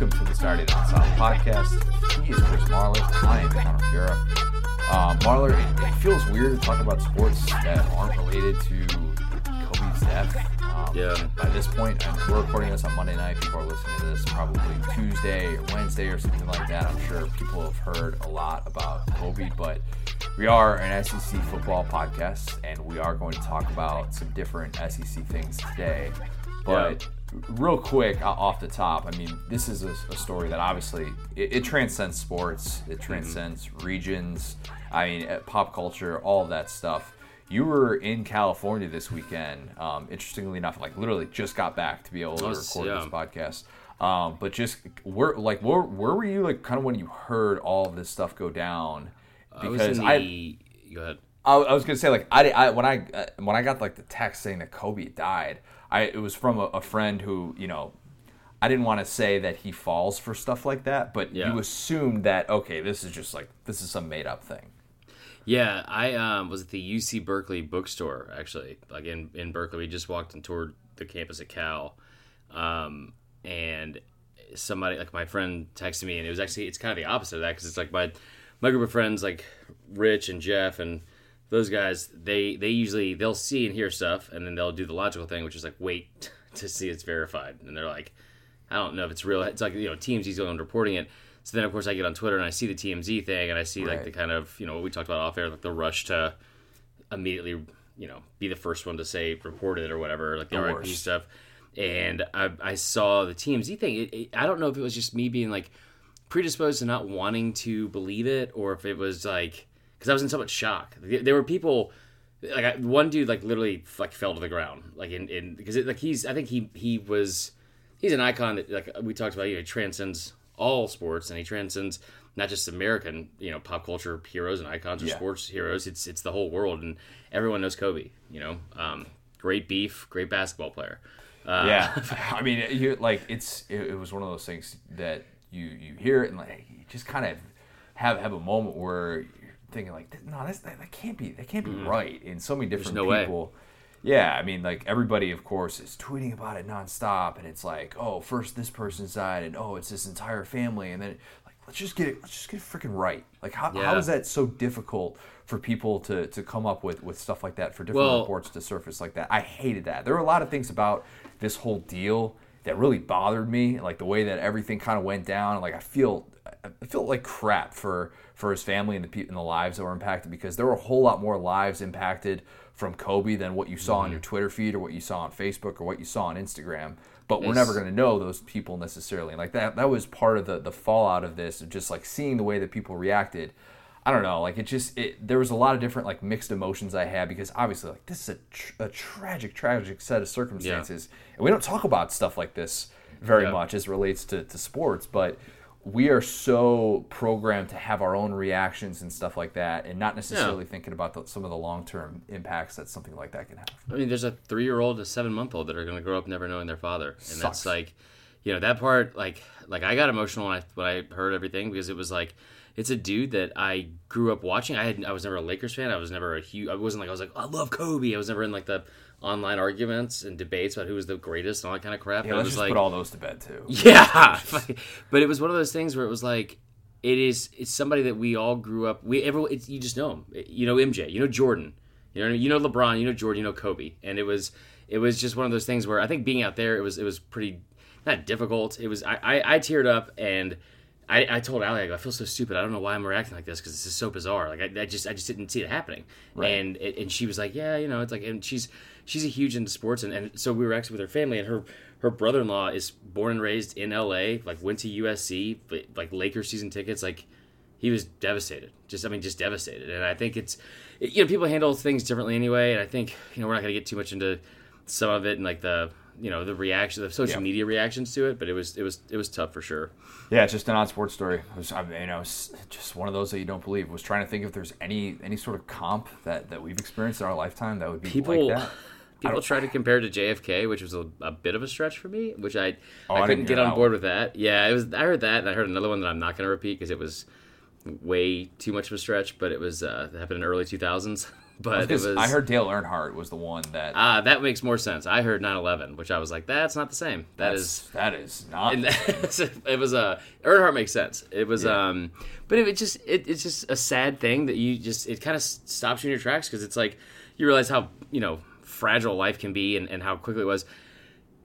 welcome to the Saturday Down South podcast. He is Chris Marler. I am Connor O'Gara. Um, Marler, it, it, feels weird to talk about sports that aren't related to Kobe's death. Um, yeah. By this point, we're recording this on Monday night. People are listening to this probably Tuesday or Wednesday or something like that. I'm sure people have heard a lot about Kobe, but we are an SEC football podcast, and we are going to talk about some different SEC things today. But yeah real quick off the top, I mean, this is a, a story that obviously it, it, transcends sports, it mm-hmm. transcends mm-hmm. regions. I mean, eh, pop culture, all of that stuff. You were in California this weekend. Um, interestingly enough, like literally just got back to be able to record yeah. this podcast. Um, but just where, like, where, where were you, like, kind of when you heard all of this stuff go down? Because I, the, I go ahead. I, I, was gonna say, like, I, I when I uh, when I got like the text saying that Kobe died, I it was from a, a friend who you know I didn't want to say that he falls for stuff like that, but yeah. you assumed that okay, this is just like this is some made up thing. Yeah, I um, was at the UC Berkeley bookstore actually, like in in Berkeley. We just walked and toured the campus at Cal, um, and somebody like my friend texted me, and it was actually it's kind of the opposite of that because it's like my my group of friends like Rich and Jeff and those guys they they usually they'll see and hear stuff and then they'll do the logical thing which is like wait to see it's verified. And they're like i don't know if it's real. It's like you know TMZ's the one reporting it. So then of course i get on twitter and i see the tmz thing and i see right. like the kind of you know what we talked about off air like the rush to immediately you know be the first one to say report it or whatever like the, the rip stuff. And I, I saw the tmz thing. It, it, i don't know if it was just me being like predisposed to not wanting to believe it or if it was like because I was in so much shock. There were people like one dude like literally like fell to the ground like in in because like he's I think he he was he's an icon that like we talked about you know transcends all sports and he transcends not just American you know pop culture heroes and icons or yeah. sports heroes it's it's the whole world and everyone knows Kobe you know um, great beef great basketball player uh, yeah I mean you like it's it, it was one of those things that you you hear it and like you just kind of have have a moment where thinking like, no, that's, that, that can't be that can't be mm. right in so many different no people. Way. Yeah, I mean, like everybody, of course, is tweeting about it nonstop, and it's like, oh, first this person's died, and oh, it's this entire family, and then like, let's just get it, let's just get it freaking right. Like, how, yeah. how is that so difficult for people to to come up with with stuff like that for different well, reports to surface like that? I hated that. There were a lot of things about this whole deal that really bothered me, like the way that everything kind of went down. Like, I feel I feel like crap for for his family and the people and the lives that were impacted because there were a whole lot more lives impacted from Kobe than what you saw mm-hmm. on your Twitter feed or what you saw on Facebook or what you saw on Instagram. But we're never going to know those people necessarily. Like that that was part of the the fallout of this of just like seeing the way that people reacted. I don't know, like it just it there was a lot of different like mixed emotions I had because obviously like this is a, tr- a tragic tragic set of circumstances. Yeah. And we don't talk about stuff like this very yeah. much as relates to, to sports, but we are so programmed to have our own reactions and stuff like that, and not necessarily yeah. thinking about the, some of the long term impacts that something like that can have. I mean, there's a three year old, a seven month old that are going to grow up never knowing their father, and Sucks. that's like, you know, that part. Like, like I got emotional when I when I heard everything because it was like, it's a dude that I grew up watching. I had I was never a Lakers fan. I was never a huge. I wasn't like I was like oh, I love Kobe. I was never in like the online arguments and debates about who was the greatest and all that kind of crap. Yeah, let's just like, put all those to bed too. Yeah, but it was one of those things where it was like, it is it's somebody that we all grew up. We everyone you just know him. You know MJ. You know Jordan. You know you know LeBron. You know Jordan. You know Kobe. And it was it was just one of those things where I think being out there it was it was pretty not difficult. It was I I, I teared up and. I, I told Ali, I, go, I feel so stupid. I don't know why I'm reacting like this because this is so bizarre. Like I, I, just, I just didn't see it happening. Right. And and she was like, yeah, you know, it's like, and she's she's a huge into sports, and, and so we were actually with her family, and her her brother in law is born and raised in L.A. Like went to USC, but like Lakers season tickets. Like he was devastated. Just I mean, just devastated. And I think it's you know people handle things differently anyway. And I think you know we're not going to get too much into some of it and like the you know the reaction, the social yeah. media reactions to it. But it was it was it was tough for sure. Yeah, it's just an odd sports story. It was, I mean, you know, just one of those that you don't believe. I was trying to think if there's any any sort of comp that that we've experienced in our lifetime that would be people, like that. People try to compare to JFK, which was a, a, bit of a stretch for me, which I oh, I, I couldn't get on board one. with that. Yeah, it was. I heard that, and I heard another one that I'm not going to repeat because it was way too much of a stretch. But it was uh, happened in early 2000s. but it was. I heard Dale Earnhardt was the one that. Ah, that makes more sense. I heard 9/11, which I was like, that's not the same. That that's- is that is not. it was a uh, Earnhardt makes sense. It was Yeah. um, but it, it just it, it's just a sad thing that you just it kind of stops you in your tracks because it's like you realize how you know fragile life can be and, and how quickly it was.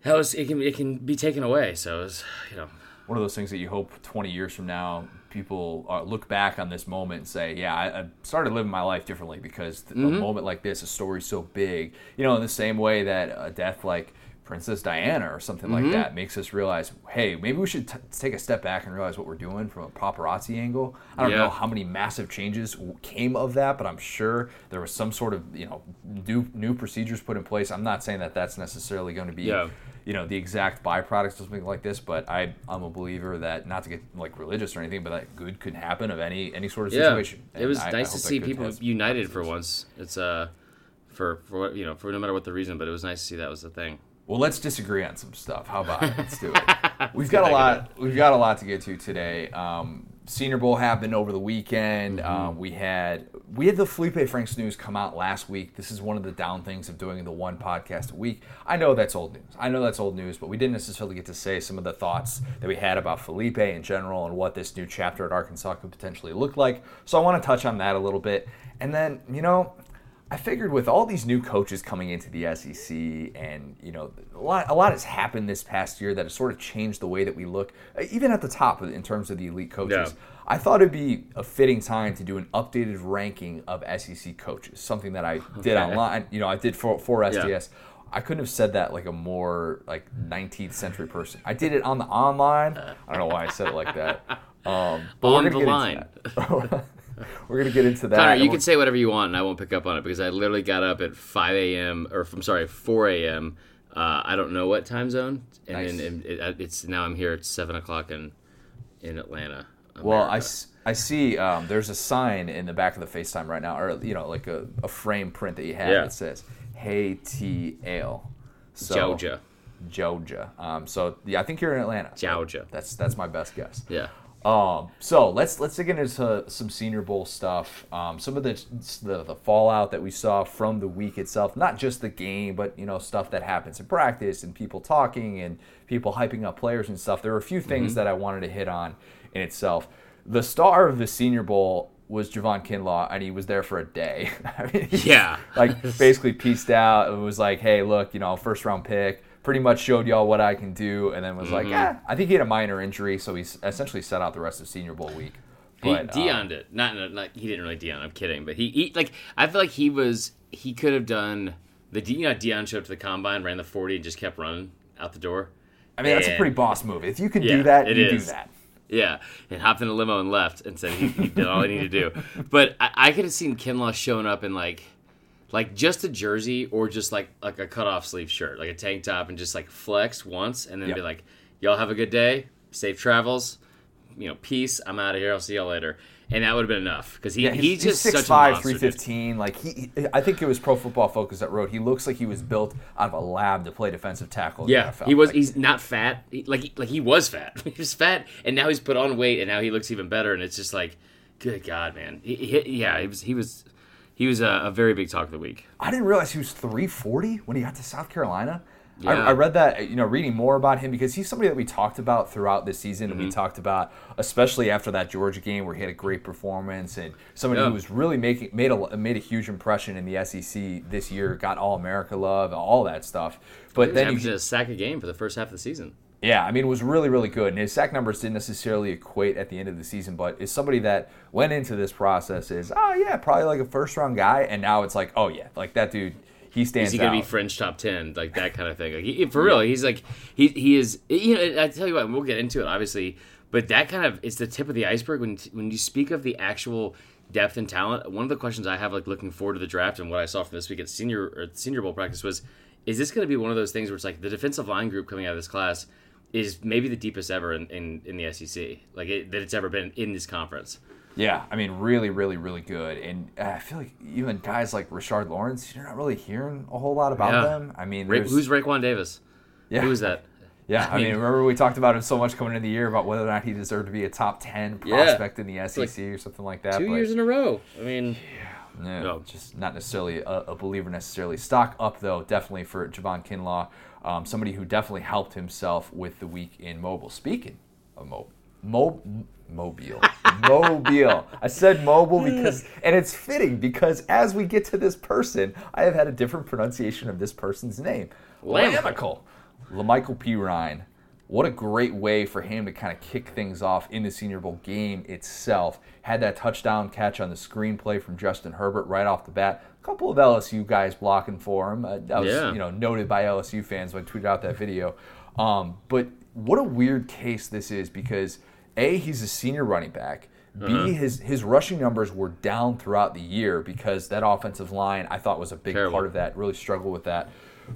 How it's, it can it can be taken away. So it's you know one of those things that you hope 20 years from now people uh, look back on this moment and say yeah I, I started living my life differently because Mm-hmm. a moment like this a story so big you know in the same way that a death like princess diana or something Mm-hmm. like that makes us realize hey maybe we should t- take a step back and realize what we're doing from a paparazzi angle i don't Yeah. know how many massive changes w- came of that but i'm sure there was some sort of you know new, new procedures put in place i'm not saying that that's necessarily going to be Yeah. you know the exact byproducts of something like this but I, i'm a believer that not to get like religious or anything but that good could happen of any any sort of yeah. situation It was I- I nice to see people united for once. It's uh for for what you know for no matter what the reason, but it was nice to see that was the thing. Well let's disagree on some stuff. How about it? Let's do it. We've got a lot we've got a lot to get to today. Um, senior bowl happened over the weekend. Mm-hmm. um, we had we had the feleipe franks news come out last week. This is one of the down things of doing the one podcast a week. I know that's old news. I know that's old news but we didn't necessarily get to say some of the thoughts that we had about feleipe in general and what this new chapter at arkansas could potentially look like. So i want to touch on that a little bit. And then you know I figured with all these new coaches coming into the SEC, and you know, a lot, a lot has happened this past year that has sort of changed the way that we look, uh, even at the top in terms of the elite coaches. Yeah. I thought it'd be a fitting time to do an updated ranking of SEC coaches, something that I did Okay. online. You know, I did for for SDS. I couldn't have said that like a more like 19th century person. I did it on the online. I don't know why I said it like that. Um, but On we're the line. Get into that. we're gonna get into that. Connor, you can say whatever you want, and I won't pick up on it because I literally got up at 5 a.m. or I'm sorry, 4 a.m. Uh, I don't know what time zone, and Nice. then it, it, it's now I'm here at seven o'clock in in Atlanta. Well, I, America. I see um, there's a sign in the back of the FaceTime right now, or you know, like a, a frame print that you have Yeah. that says "Hey T Ale." So, Georgia. Georgia. Um, so yeah, I think you're in Atlanta. Georgia. That's that's my best guess. Yeah. Um, so let's let's dig into some Senior Bowl stuff. Um, some of the, the the fallout that we saw from the week itself, not just the game, but you know stuff that happens in practice and people talking and people hyping up players and stuff. There were a few things Mm-hmm. that I wanted to hit on in itself. The star of the Senior Bowl was Javon Kinlaw, and he was there for a day. I mean, Yeah. like basically pieced out. It was like, hey, look, you know, first round pick. Pretty much showed y'all what I can do, and then was like, Mm-hmm. yeah, I think he had a minor injury, so he essentially set out the rest of Senior Bowl week. He But, um, Deion'd it. Not, not he didn't really Deion. I'm kidding, but he, he like I feel like he was he could have done the you know Deion showed up to the combine, ran the 40, and just kept running out the door. I mean, that's a pretty boss move. If you can Yeah, do that, you is. do that. Yeah, and hopped in a limo and left and said he, he did all he needed to do. But I, I could have seen Kinlaw showing up in like, like just a jersey or just like like a cut off sleeve shirt, like a tank top, and just like flex once and then Yep. be like, "Y'all have a good day, safe travels, you know, peace. I'm out of here. I'll see y'all later." And that would have been enough because he, Yeah, he's, just six such five, a monster. three dude. fifteen. Like he, he- I think it was Pro Football Focus that wrote. He looks like he was built out of a lab to play defensive tackle. Yeah, NFL. he was. Like, He's not fat. He, like he, like he was fat. he was fat, and now he's put on weight, and now he looks even better. And it's just like, good God, man. Yeah, he was. He was. He was a, a very big talk of the week. I didn't realize he was 340 when he got to South Carolina. I, Yeah. I read that, you know, reading more about him because he's somebody that we talked about throughout the season, and we Mm-hmm. talked about, especially after that Georgia game where he had a great performance, and somebody Yeah. who was really making made a made a huge impression in the SEC this year, got All America love, all that stuff. But He then averaged you, a sack a game for the first half of the season. Yeah, I mean, it was really, really good. And his sack numbers didn't necessarily equate at the end of the season, but is somebody that went into this process is, oh yeah, probably like a first round guy, and now it's like, oh yeah, like that dude, he stands Is he gonna be fringe top ten, like that kind of thing? Like he, for real, he's like he he is. You know, I tell you what, we'll get into it obviously, but that kind of is the tip of the iceberg when when you speak of the actual depth and talent. One of the questions I have, like looking forward to the draft and what I saw from this week at senior or Senior Bowl practice was, is this going to be one of those things where it's like the defensive line group coming out of this class is maybe the deepest ever in, in, in the SEC, like it, that it's ever been in this conference. Yeah, I mean, really, really, really good. And uh, I feel like even guys like Richard Lawrence, you're not really hearing a whole lot about Yeah. them. I mean, Ra- who's Raekwon Davis? yeah, Who is that? Yeah, I mean, remember we talked about him so much coming into the year about whether or not he deserved to be a top ten Yeah. prospect in the SEC or something like that. Two but- years in a row. I mean, Yeah, No. just not necessarily a, a believer necessarily. Stock up though, definitely for Javon Kinlaw, um, somebody who definitely helped himself with the week in mobile. Speaking of mobile, Mo- mobile, mobile. I said mobile because, and it's fitting because as we get to this person, I have had a different pronunciation of this person's name. Lamical. Lamical. LaMichael P. Ryan. What a great way for him to kind of kick things off in the Senior Bowl game itself. Had that touchdown catch on the screenplay from Justin Herbert right off the bat. A couple of LSU guys blocking for him. Uh, that was Yeah. you know noted by LSU fans when I tweeted out that video. Um, but what a weird case this is because a he's a senior running back. B his his rushing numbers were down throughout the year because that offensive line I thought was a big Terrible. part of that. Really struggled with that.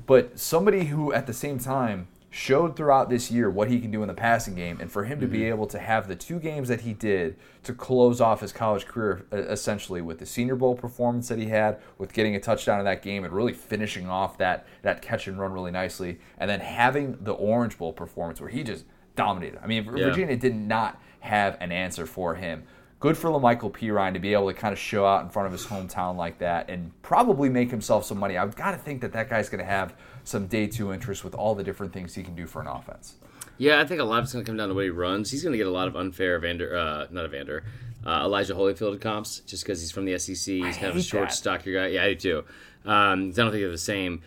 But somebody who at the same time showed throughout this year what he can do in the passing game, and for him to be mm-hmm. able to have the two games that he did to close off his college career, essentially with the Senior Bowl performance that he had, with getting a touchdown in that game and really finishing off that that catch and run really nicely, and then having the Orange Bowl performance where he just dominated. I mean, Yeah. Virginia did not have an answer for him. Good for Lamical Perine to be able to kind of show out in front of his hometown like that and probably make himself some money. I've got to think that that guy's going to have some day two interest with all the different things he can do for an offense. Yeah, I think a lot of it's going to come down to what he runs. He's going to get a lot of unfair Vander, uh, not Evander, uh, Elijah Holyfield comps just because he's from the SEC. He's kind of a short, that. stockier guy. Yeah, I do too. Um, I don't think they're the same.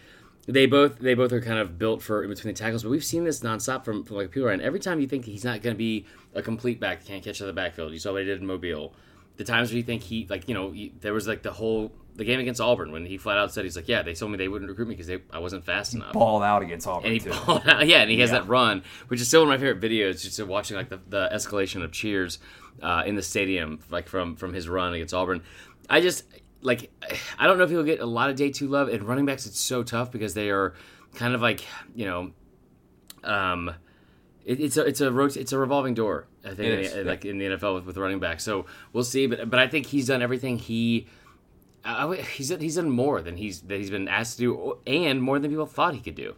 They both they both are kind of built for in between the tackles, but we've seen this nonstop from, from like Perine. Every time you think he's not going to be a complete back, can't catch out of the backfield. You saw what he did in Mobile. The times where you think he like you know he, there was like the whole the game against Auburn when he flat out said he's like yeah they told me they wouldn't recruit me because I wasn't fast enough. Balled out against Auburn, And he too. balled out. Yeah, and he has Yeah. that run, which is still one of my favorite videos. Just watching like the, the escalation of cheers uh, in the stadium, like from from his run against Auburn. I just like I don't know if he'll get a lot of day two love. And running backs, it's so tough because they are kind of like you know, um, it, it's a it's a rot- it's a revolving door. I think in is, the- yeah. like in the NFL with, with running backs. So we'll see. But but I think he's done everything he. I, he's he's done more than he's that he's been asked to do, and more than people thought he could do.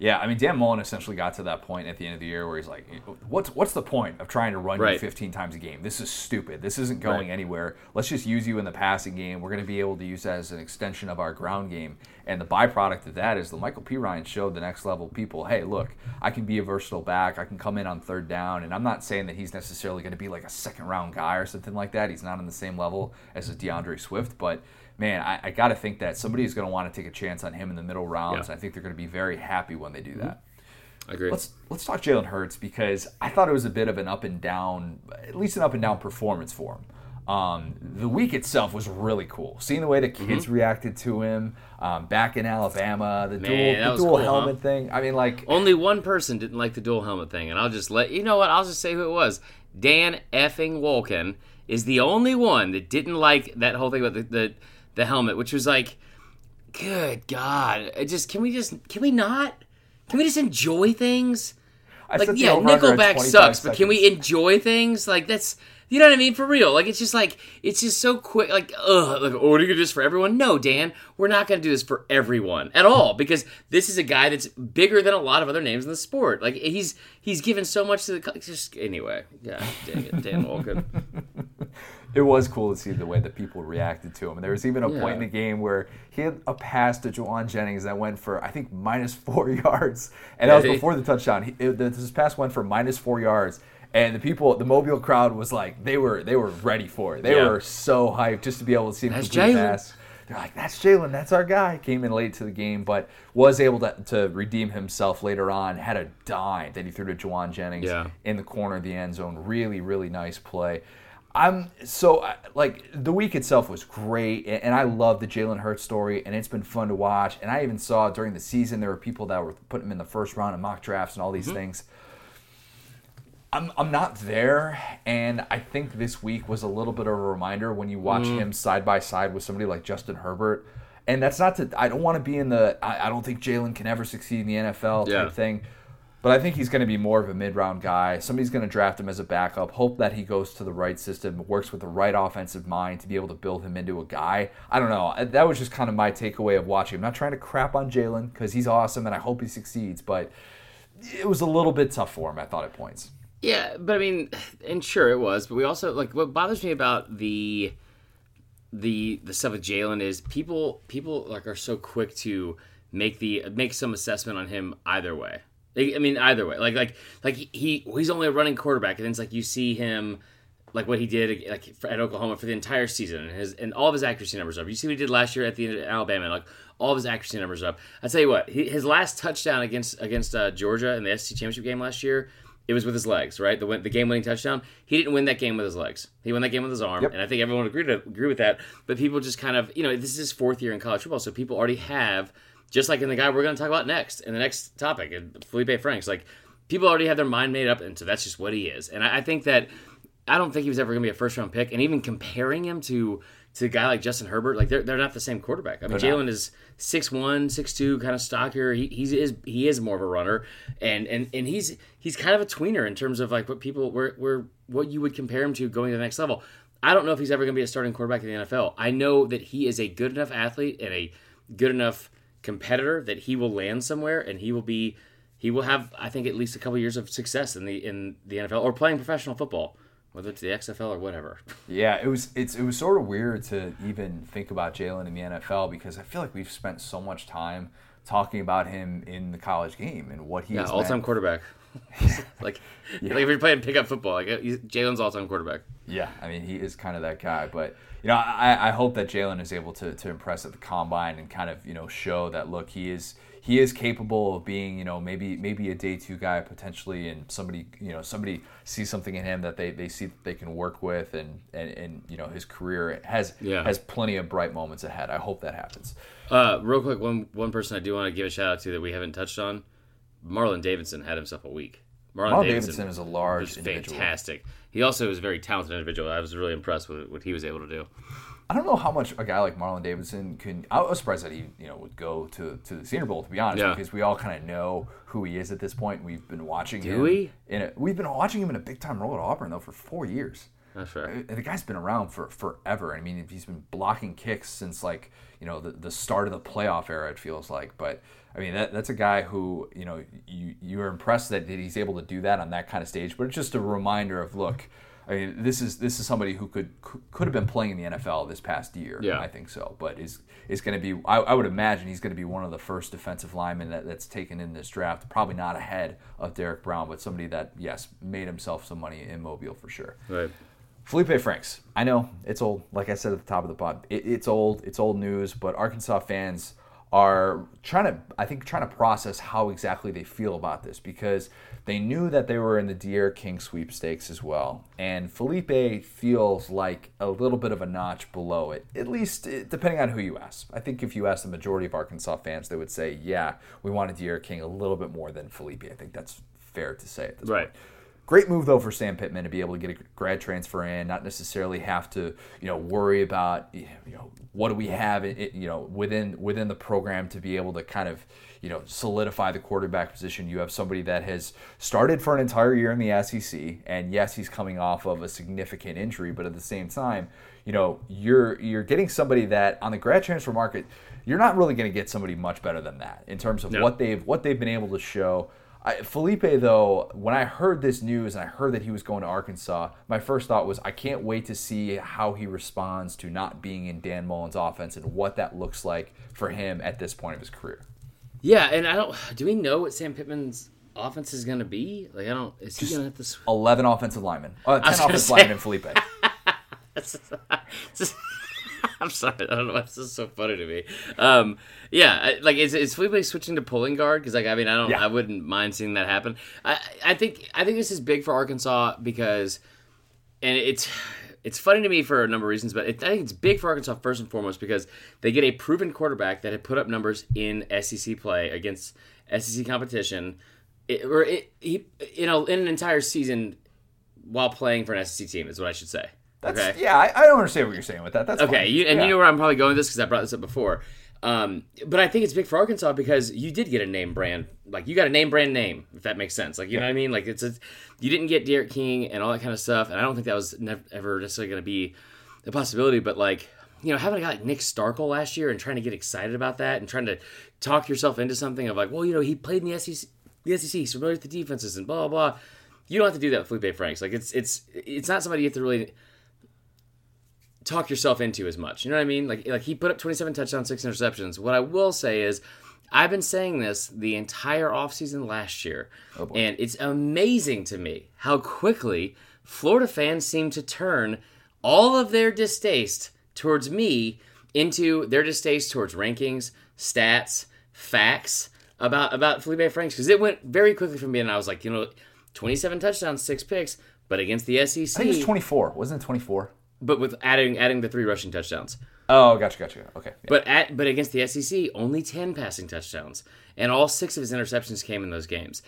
Yeah, I mean, Dan Mullen essentially got to that point at the end of the year where he's like, eh, "What's what's the point of trying to run Right. you 15 times a game? This is stupid. This isn't going Right. anywhere. Let's just use you in the passing game. We're going to be able to use that as an extension of our ground game." And the byproduct of that is the Michael Perine showed the next level people, "Hey, look, I can be a versatile back. I can come in on third down." And I'm not saying that he's necessarily going to be like a second round guy or something like that. He's not on the same level as a D'Andre Swift, but man, I, I got to think that somebody is going to want to take a chance on him in the middle rounds. Yeah. I think they're going to be very happy when they do mm-hmm. that. I agree. Let's let's talk Jalen Hurts because I thought it was a bit of an up and down, at least an up and down performance for him. Um, the week itself was really cool. Seeing the way the kids Mm-hmm. reacted to him um, back in Alabama, the Man, dual, the dual cool, huh? helmet thing. I mean, like, Only one person didn't like the dual helmet thing, and I'll just let you know what. I'll just say who it was. Dan effing Wolken is the only one that didn't like that whole thing about the the, the helmet, which was like, good God, it just can we just can we not can we just enjoy things? I Like yeah, Nickelback 25 sucks, but can we enjoy things? Like that's you know what I mean for real. Like it's just like it's just so quick. Like ugh, like oh, are you gonna do this for everyone? No, Dan, we're not gonna do this for everyone at all because this is a guy that's bigger than a lot of other names in the sport. Like he's he's given so much to the just anyway. Yeah, dang it, Dan Wolken. it was cool to see the way that people reacted to him. And there was even a Yeah. point in the game where he had a pass to Jauan Jennings that went for I think minus four yards, and that was before the touchdown. He, it, this pass went for minus four yards, and the people, the Mobile crowd was like, they were they were ready for it. They Yeah. were so hyped just to be able to see him That's complete pass. They're like, that's Jalen, that's our guy. Came in late to the game, but was able to, to redeem himself later on. Had a dime that he threw to Jauan Jennings Yeah. in the corner of the end zone. Really, really nice play. I'm so like the week itself was great, and and I love the Jalen Hurts story, and it's been fun to watch. And I even saw during the season there were people that were putting him in the first round of mock drafts and all these mm-hmm. things. I'm, I'm not there, and I think this week was a little bit of a reminder when you watch mm-hmm. him side by side with somebody like Justin Herbert. And that's not to, I don't want to be in the, I, I don't think Jalen can ever succeed in the NFL type Yeah. thing. But I think he's going to be more of a mid round guy. Somebody's going to draft him as a backup. Hope that he goes to the right system, works with the right offensive mind to be able to build him into a guy. I don't know. Uh, that was just kind of my takeaway of watching. I'm not trying to crap on Jalen because he's awesome and I hope he succeeds. But it was a little bit tough for him, I thought, at points. Yeah, but I mean, and sure it was, but we also like what bothers me about the the the stuff with Jalen is people people like are so quick to make the make some assessment on him either way. I mean, either way, like like like he he's only a running quarterback, and then it's like you see him like what he did like at Oklahoma for the entire season, and his and all of his accuracy numbers up. You see what he did last year at the Alabama, like all of his accuracy numbers up. I tell you what, his last touchdown against against uh, Georgia in the SEC championship game last year, it was with his legs, right? The the game winning touchdown. He didn't win that game with his legs. He won that game with his arm, yep. and I think everyone agreed to agree with that. But people just kind of, you know, this is his fourth year in college football, so people already have, just like in the guy we're going to talk about next, in the next topic, Feleipe Franks, like people already have their mind made up, and so that's just what he is. And I, I think that I don't think he was ever going to be a first round pick, and even comparing him to to a guy like Justin Herbert, like they're, they're not the same quarterback. I mean, Jalen is 6'1", 6'2", kind of stockier. He he's is he is more of a runner, and and and he's he's kind of a tweener in terms of like what people were were what you would compare him to going to the next level. I don't know if he's ever going to be a starting quarterback in the NFL. I know that he is a good enough athlete and a good enough competitor that he will land somewhere and he will be he will have I think at least a couple years of success in the in the NFL or playing professional football whether it's the XFL or whatever. Yeah, it was it's it was sort of weird to even think about Jalen in the NFL because I feel like we've spent so much time talking about him in the college game and what he yeah all time quarterback. like yeah. like if you're playing pickup football, like Jalen's all time quarterback. Yeah, I mean he is kind of that guy, but you know I, I hope that Jalen is able to to impress at the combine and kind of you know show that look he is he is capable of being, you know, maybe maybe a day two guy potentially, and somebody, you know, somebody sees something in him that they, they see that they can work with, and, and, and you know his career has yeah. has plenty of bright moments ahead. I hope that happens. Uh, real quick, one one person I do want to give a shout out to that we haven't touched on, Marlon Davidson had himself a week. Marlon, Marlon Davidson, Davidson, is a large, fantastic. He also is a very talented individual. I was really impressed with what he was able to do. I don't know how much a guy like Marlon Davidson can. I was surprised that he, you know, would go to, to the Senior Bowl. To be honest, yeah. because we all kind of know who he is at this point. We've been watching Do him. we? In a, we've been watching him in a big time role at Auburn though for four years. That's right. Uh, the guy's been around for forever. I mean, he's been blocking kicks since like you know the, the start of the playoff era. It feels like, but I mean that, that's a guy who you know you you're impressed that he's able to do that on that kind of stage. But it's just a reminder of look I mean, this is this is somebody who could could have been playing in the NFL this past year. Yeah, I think so. But is is going to be? I, I, would imagine he's going to be one of the first defensive linemen that, that's taken in this draft. Probably not ahead of Derrick Brown, but somebody that yes made himself some money in Mobile for sure. Right. Feleipe Franks. I know it's old. Like I said at the top of the pod, it, it's old. It's old news. But Arkansas fans are trying to, I think, trying to process how exactly they feel about this because they knew that they were in the D'Eriq King sweepstakes as well. And Feleipe feels like a little bit of a notch below it, at least eh, depending on who you ask. I think if you ask the majority of Arkansas fans, they would say, yeah, we wanted D'Eriq King a little bit more than Feleipe. I think that's fair to say at this right. point. Great move though for Sam Pittman to be able to get a grad transfer in, not necessarily have to you know worry about you know what do we have you know within within the program to be able to kind of you know solidify the quarterback position. You have somebody that has started for an entire year in the SEC, and yes, he's coming off of a significant injury, but at the same time, you know you're you're getting somebody that on the grad transfer market, you're not really going to get somebody much better than that in terms of no. what they've what they've been able to show. I, Feleipe, though, when I heard this news and I heard that he was going to Arkansas, my first thought was, I can't wait to see how he responds to not being in Dan Mullen's offense and what that looks like for him at this point of his career. Yeah, and I don't. Do we know what Sam Pittman's offense is going to be? Like, I don't. Is he going to have to? Eleven offensive linemen. Uh, Ten offensive say... linemen. Feleipe. I'm sorry. I don't know. This is so funny to me. Um, yeah, like is, is Feleipe switching to pulling guard? Because like I mean I don't. Yeah. I wouldn't mind seeing that happen. I I think I think this is big for Arkansas because, and it's it's funny to me for a number of reasons, but it, I think it's big for Arkansas first and foremost because they get a proven quarterback that had put up numbers in SEC play against SEC competition, it, or it, he, in, a, in an entire season while playing for an SEC team is what I should say. That's, okay. Yeah, I, I, don't understand what you're saying with that. That's okay. You, and yeah. you know where I'm probably going with this because I brought this up before. Um, but I think it's big for Arkansas because you did get a name brand, like you got a name brand name, if that makes sense. Like you know what I mean? Like it's a, you didn't get D'Eriq King and all that kind of stuff, and I don't think that was never, ever necessarily going to be a possibility. But like you know, having a guy like Nick Starkel last year and trying to get excited about that and trying to talk yourself into something of like, well, you know, he played in the SEC, the SEC, he's familiar with the defenses and blah blah. blah. You don't have to do that with Feleipe Franks. Like it's it's it's not somebody you have to really talk yourself into as much. You know what I mean? Like like he put up 27 touchdowns, six interceptions. What I will say is I've been saying this the entire offseason last year. Oh, and it's amazing to me how quickly Florida fans seem to turn all of their distaste towards me into their distaste towards rankings, stats, facts about about Feleipe Franks because it went very quickly from being I was like, you know, 27 touchdowns, six picks, but against the SEC, I think it was 24. Wasn't it 24? But with adding adding the three rushing touchdowns. Oh, gotcha, gotcha. Okay. Yeah. But at but against the SEC, only ten passing touchdowns, and all six of his interceptions came in those games.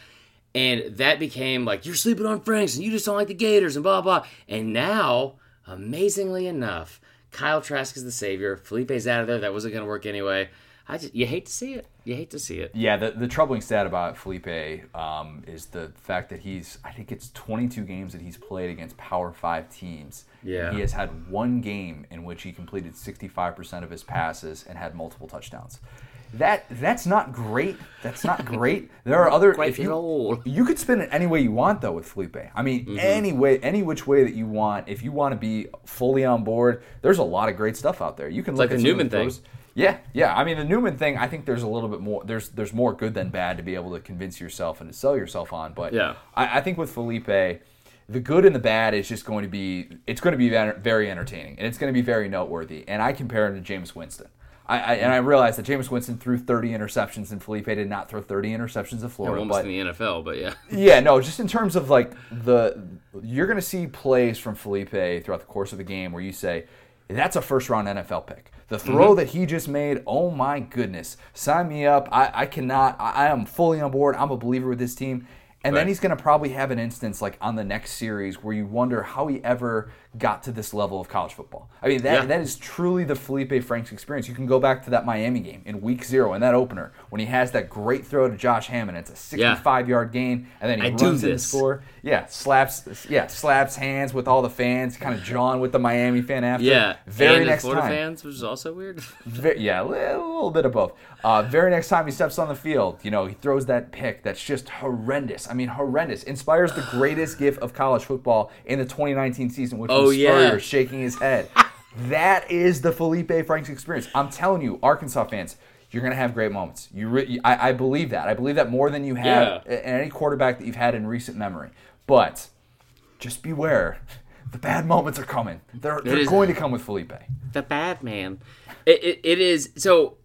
And that became like you're sleeping on Franks, and you just don't like the Gators, and blah blah. And now, amazingly enough, Kyle Trask is the savior. Feleipe's out of there. That wasn't going to work anyway. I just you hate to see it. You hate to see it. Yeah, the, the troubling stat about Feleipe um, is the fact that he's, I think it's 22 games that he's played against Power 5 teams. Yeah. He has had one game in which he completed 65% of his passes and had multiple touchdowns. That That's not great. That's not great. There are other. Quite if you, old. you could spin it any way you want, though, with Feleipe. I mean, Mm-hmm. any way, any which way that you want. If you want to be fully on board, there's a lot of great stuff out there. You can look like at the Newman thing. Yeah, yeah. I mean, the Newman thing. I think there's a little bit more. There's there's more good than bad to be able to convince yourself and to sell yourself on. But Yeah. I, I think with Feleipe, the good and the bad is just going to be. It's going to be very entertaining and it's going to be very noteworthy. And I compare him to Jameis Winston. I, I, and I realize that Jameis Winston threw 30 interceptions and Feleipe did not throw 30 interceptions at Florida. Almost but in the NFL, but yeah. yeah, no, just in terms of like the you're going to see plays from Feleipe throughout the course of the game where you say that's a first round NFL pick. The throw mm-hmm. that he just made, oh my goodness, sign me up. I, I cannot. I, I am fully on board. I'm a believer with this team. And then he's going to probably have an instance like on the next series where you wonder how he ever got to this level of college football. I mean, that Yeah. that is truly the Feleipe Franks experience. You can go back to that Miami game in week zero in that opener when he has that great throw to Josh Hammond. It's a 65 yard gain, and then he I runs in the score. Yeah, slaps. Yeah, slaps hands with all the fans, kind of jawing with the Miami fan after. Yeah. very and the next Florida time. fans, which is also weird. Ve- yeah, a li- little bit of both. Uh, very next time he steps on the field, you know, he throws that pick that's just horrendous. I mean, horrendous. Inspires the greatest gift of college football in the 2019 season, which Oh, Oh, yeah. Spurrier shaking his head. that is the Feleipe Franks experience. I'm telling you, Arkansas fans, you're going to have great moments. You, re- I, I believe that. I believe that more than you have Yeah. in any quarterback that you've had in recent memory. But just beware. The bad moments are coming. They're, they're is- going to come with Feleipe. the bad man. It, it, it is so.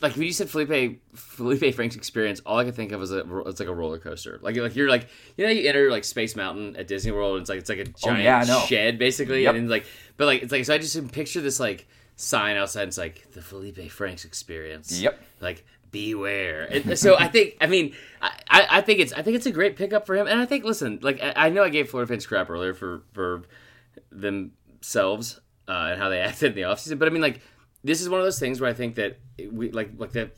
Like when you said Feleipe Feleipe Frank's experience, all I could think of was a, it's like a roller coaster. Like like you're like you know you enter like Space Mountain at Disney World. And it's like it's like a giant Oh, yeah, shed basically, Yep. and like but like it's like so I just can picture this like sign outside. And it's like the Feleipe Frank's experience. Yep. Like beware. And so I think I mean I, I I think it's I think it's a great pickup for him. And I think listen like I, I know I gave Florida fans crap earlier for for themselves uh, and how they acted in the offseason. But I mean, like, this is one of those things where I think that we like like the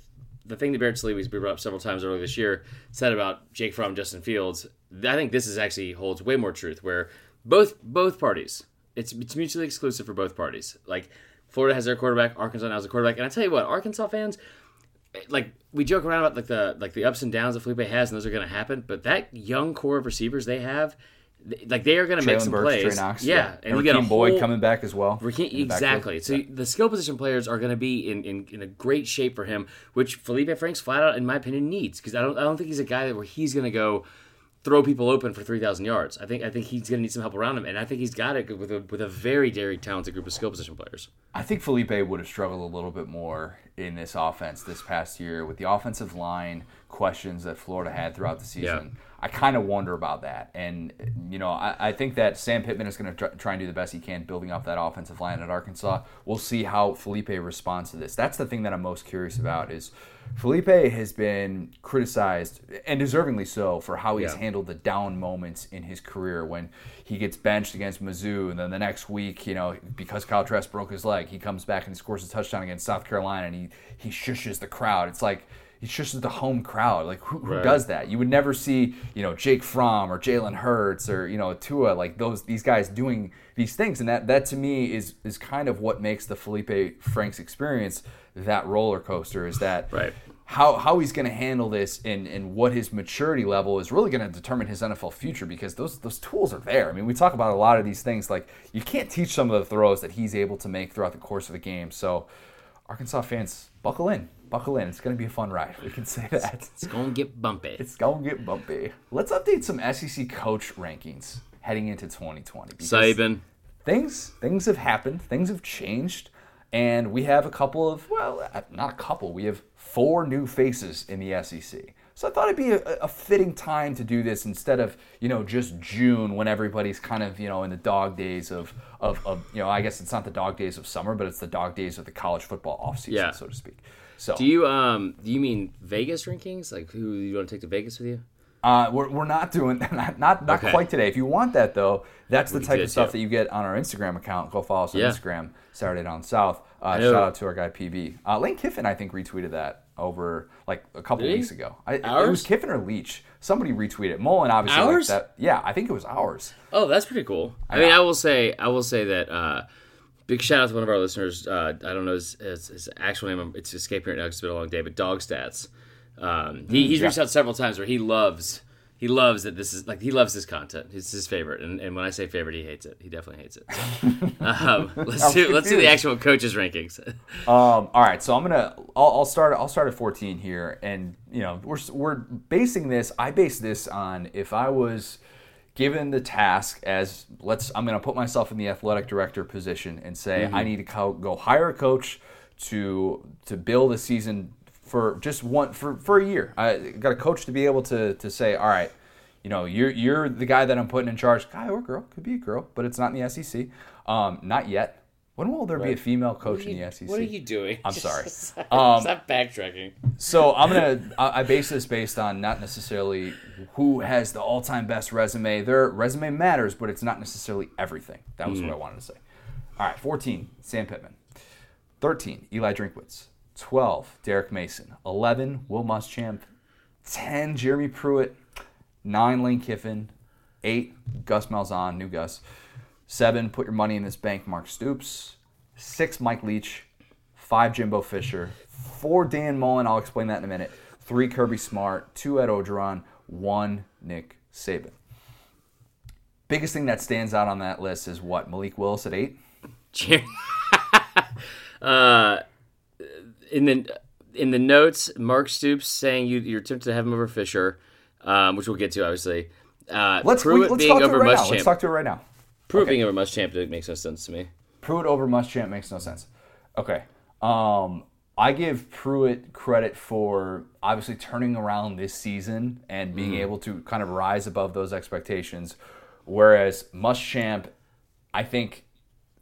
the thing that Barrett Sallee brought up several times earlier this year said about Jake Fromm, Justin Fields. I think this is actually holds way more truth. Where both both parties, it's it's mutually exclusive for both parties. Like Florida has their quarterback, Arkansas now has a quarterback, and I tell you what, Arkansas fans. Eh, like we joke around about like the like the ups and downs that Feleipe has, and those are going to happen. But that young core of receivers they have, like they are going to make some Burks, plays. Knox, yeah, and, you get a Rakeem Boyd coming back as well. Rakeem- in the backfield. exactly. So the skill position players are going to be in, in, in a great shape for him, which Feleipe Franks flat out, in my opinion, needs because I don't I don't think he's a guy that where he's going to go throw people open for three thousand yards. I think I think he's going to need some help around him, and I think he's got it with a with a very very talented group of skill position players. I think Feleipe would have struggled a little bit more in this offense this past year with the offensive line questions that Florida had throughout the season. I kind of wonder about that. And, you know, I, I think that Sam Pittman is going to try and do the best he can building up that offensive line at Arkansas. We'll see how Feleipe responds to this. That's the thing that I'm most curious about is Feleipe has been criticized, and deservingly so, for how he's Yeah. handled the down moments in his career when he gets benched against Mizzou, and then the next week, you know, because Kyle Trask broke his leg, he comes back and scores a touchdown against South Carolina, and he he shushes the crowd. It's like he just the home crowd. Like who, who Right. does that? You would never see, you know, Jake Fromm or Jalen Hurts or you know Tua like those these guys doing these things, and that that to me is is kind of what makes the Feleipe Franks experience that roller coaster. Is that Right. how how he's going to handle this and and what his maturity level is really going to determine his NFL future because those those tools are there. I mean, we talk about a lot of these things like you can't teach some of the throws that he's able to make throughout the course of a game. So, Arkansas fans, buckle in, buckle in. It's going to be a fun ride. We can say that. It's gonna get bumpy. It's going to get bumpy. Let's update some SEC coach rankings heading into 2020. because Saban. things things have happened things have changed and we have a couple of well uh, not a couple we have four new faces in the sec so i thought it'd be a, a fitting time to do this instead of you know just june when everybody's kind of you know in the dog days of of, of you know i guess it's not the dog days of summer but it's the dog days of the college football offseason Yeah. so to speak so Do you um do you mean Vegas rankings? Like who you want to take to Vegas with you? Uh, we're, we're not doing not not, not Okay. quite today. If you want that though, that's the can type of stuff too. that you get on our Instagram account. Go follow us on Yeah. Instagram, Saturday Down South. Uh, shout out to our guy PB. Uh, Lane Kiffin, I think, retweeted that over like a couple Did he? weeks ago. I, it was Kiffin or Leach. Somebody retweeted it. Mullen obviously liked Ours? that. Yeah, I think it was ours. Oh, that's pretty cool. I mean, I will say, I will say that uh, big shout out to one of our listeners. Uh, I don't know his, his, his actual name; it's escaping right now. It's been a long day, but Dog Stats. Um, he, he's yeah. reached out several times where he loves. He loves that this is like he loves this content. It's his favorite, and, and when I say favorite, he hates it. He definitely hates it. So, um, let's do let's do the actual coaches rankings. Um, all right, so I'm gonna I'll, I'll start I'll start at 14 here, and you know we're we're basing this. I base this on if I was given the task as let's I'm gonna put myself in the athletic director position and say I need to co- go hire a coach to to build a season for just one for for a year. I got a coach to be able to to say all right. You know, you're you're the guy that I'm putting in charge. Guy or girl, could be a girl, but it's not in the SEC. Um, not yet. When will there be a female coach in the SEC? What are you doing? I'm sorry. Um, Stop backtracking. So I'm gonna I I base this based on not necessarily who has the all-time best resume. Their resume matters, but it's not necessarily everything. That was what I wanted to say. All right, 14, Sam Pittman. 13, Eli Drinkwitz. 12, Derek Mason. 11, Will Muschamp. 10, Jeremy Pruitt. 9, Lane Kiffin. 8, Gus Malzahn, new Gus. 7, put your money in this bank, Mark Stoops. 6, Mike Leach. 5, Jimbo Fisher. 4, Dan Mullen. I'll explain that in a minute. 3, Kirby Smart. 2, Ed Orgeron. 1, Nick Saban. Biggest thing that stands out on that list is what? Malik Willis at 8? Jer- uh, in the in the notes, Mark Stoops saying you you're tempted to have him over Fisher, um, which we'll get to obviously. Uh, Let's, we, let's talk to it right now. Let's talk to it right now. Pruitt okay. over Muschamp makes no sense to me. Pruitt over Muschamp makes no sense. Okay. Um, I give Pruitt credit for obviously turning around this season and being Mm-hmm. able to kind of rise above those expectations. Whereas Muschamp, I think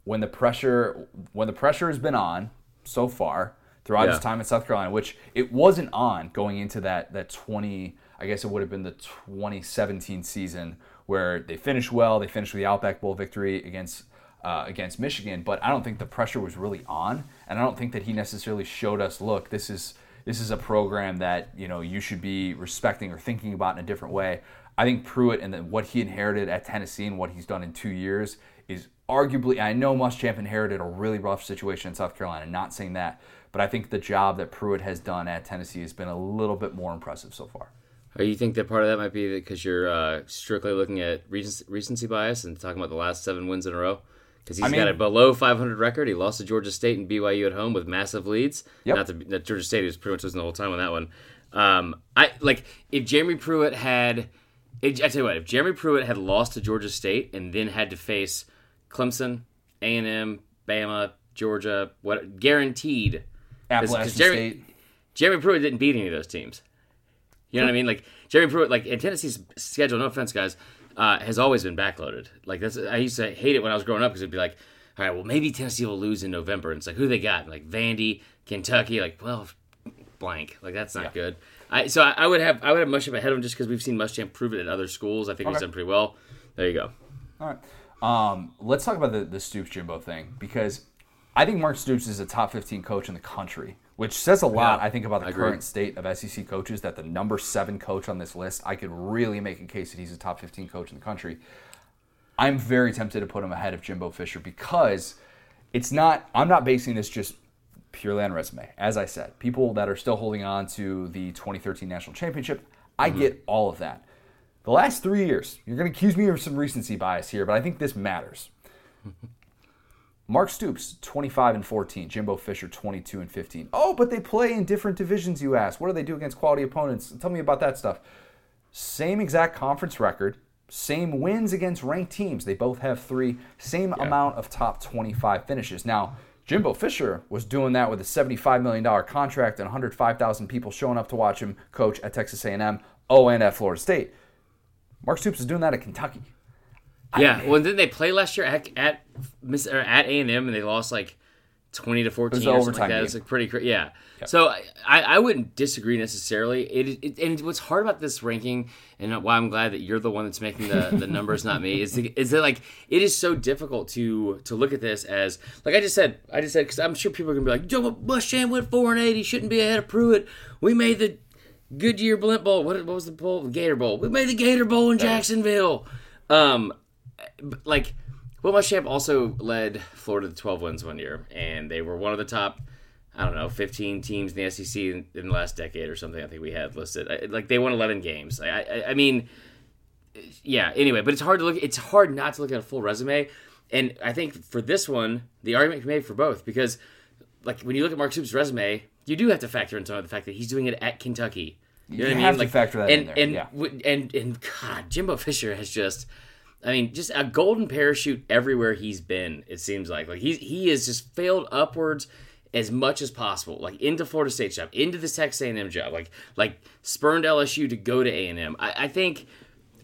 when the pressure when the pressure has been on so far throughout Yeah. his time in South Carolina, which it wasn't on going into that that 20 I guess it would have been the 2017 season where they finished well, they finished with the Outback Bowl victory against uh, against Michigan, but I don't think the pressure was really on, and I don't think that he necessarily showed us, look, this is this is a program that you know you should be respecting or thinking about in a different way. I think Pruitt and what he inherited at Tennessee and what he's done in two years is arguably. I know Muschamp inherited a really rough situation in South Carolina. Not saying that, but I think the job that Pruitt has done at Tennessee has been a little bit more impressive so far. Or you think that part of that might be because you're uh, strictly looking at recency, recency bias and talking about the last seven wins in a row? Because he's I mean- got a below 500 record. He lost to Georgia State and BYU at home with massive leads. Yep. Not to, that Georgia State was pretty much losing the whole time on that one. Um, I like if Jeremy Pruitt had. It, I tell you what, if Jeremy Pruitt had lost to Georgia State and then had to face Clemson, A and M, Bama, Georgia, what guaranteed Appalachian Jeremy- State. Jeremy Pruitt didn't beat any of those teams. You know what I mean? Like Jeremy Pruitt, like in Tennessee's schedule. No offense, guys, uh, has always been backloaded. Like that's I used to hate it when I was growing up because it'd be like, all right, well maybe Tennessee will lose in November. And it's like who they got? Like Vandy, Kentucky. Like well, blank. Like that's not good. I so I, I would have I would have Muschamp ahead of him just because we've seen Muschamp prove it at other schools. I think he's Okay. done pretty well. There you go. All right. Um, let's talk about the, the Stoops Jimbo thing because I think Mark Stoops is a top 15 coach in the country, which says a lot, Yeah, I think, about the current state of SEC coaches. That the number seven coach on this list, I could really make a case that he's a top 15 coach in the country. I'm very tempted to put him ahead of Jimbo Fisher because it's not, I'm not basing this just purely on resume. As I said, people that are still holding on to the 2013 national championship, I mm-hmm. get all of that. The last three years, you're going to accuse me of some recency bias here, but I think this matters. Mark Stoops, 25 and 14. Jimbo Fisher, 22 and 15. Oh, but they play in different divisions, you ask. What do they do against quality opponents? Tell me about that stuff. Same exact conference record, same wins against ranked teams. They both have three, same amount of top 25 finishes. Now, Jimbo Fisher was doing that with a $75 million contract and 105,000 people showing up to watch him coach at Texas A&M, oh, and at Florida State. Mark Stoops is doing that at Kentucky. Yeah. well, didn't they play last year at at Miss or at A and M and they lost like twenty to fourteen an or something like that? It was like pretty cra- yeah. So I, I I wouldn't disagree necessarily. It, it and what's hard about this ranking and why I'm glad that you're the one that's making the, the numbers, not me, is the, is that like it is so difficult to to look at this as like I just said I just said because I'm sure people are gonna be like Joe Muschamp went four and eight, he shouldn't be ahead of Pruitt. We made the Goodyear Blimp Bowl. What, what was the bowl? Gator Bowl. We made the Gator Bowl in Jacksonville. Um, but, like Will Muschamp also led Florida to 12 wins one year, and they were one of the top, I don't know, 15 teams in the SEC in, in the last decade or something. I think we had listed. I, like they won 11 games. I, I, I mean, yeah. Anyway, but it's hard to look. It's hard not to look at a full resume, and I think for this one, the argument can be made for both because, like, when you look at Mark Stoops' resume, you do have to factor in some of the fact that he's doing it at Kentucky. You, know You what I mean? have to Like, factor that and, in there, And, yeah. w- and and God, Jimbo Fisher has just. I mean, just a golden parachute everywhere he's been. It seems like like he's he has just failed upwards as much as possible, like into Florida State job, into the Texas A&M job, like like spurned LSU to go to A&M. I, I think,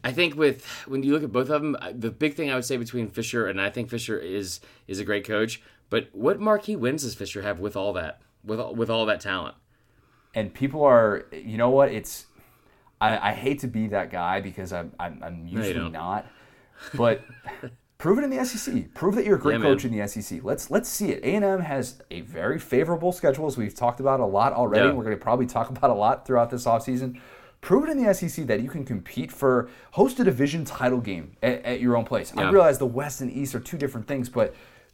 I think with when you look at both of them, the big thing I would say between Fisher and I think Fisher is is a great coach, but what marquee wins does Fisher have with all that with all, with all that talent? and people are you know what it's i, I hate to be that guy because i'm, I'm, I'm usually don't. not but prove it in the sec prove that you're a great Yeah, coach in the sec let's let's see it. A&m has a very favorable schedule as we've talked about a lot already. Yeah. we're going to probably talk about a lot throughout this offseason. Prove it in the sec that you can compete for host a division title game at, at your own place. I realize the west and east are two different things but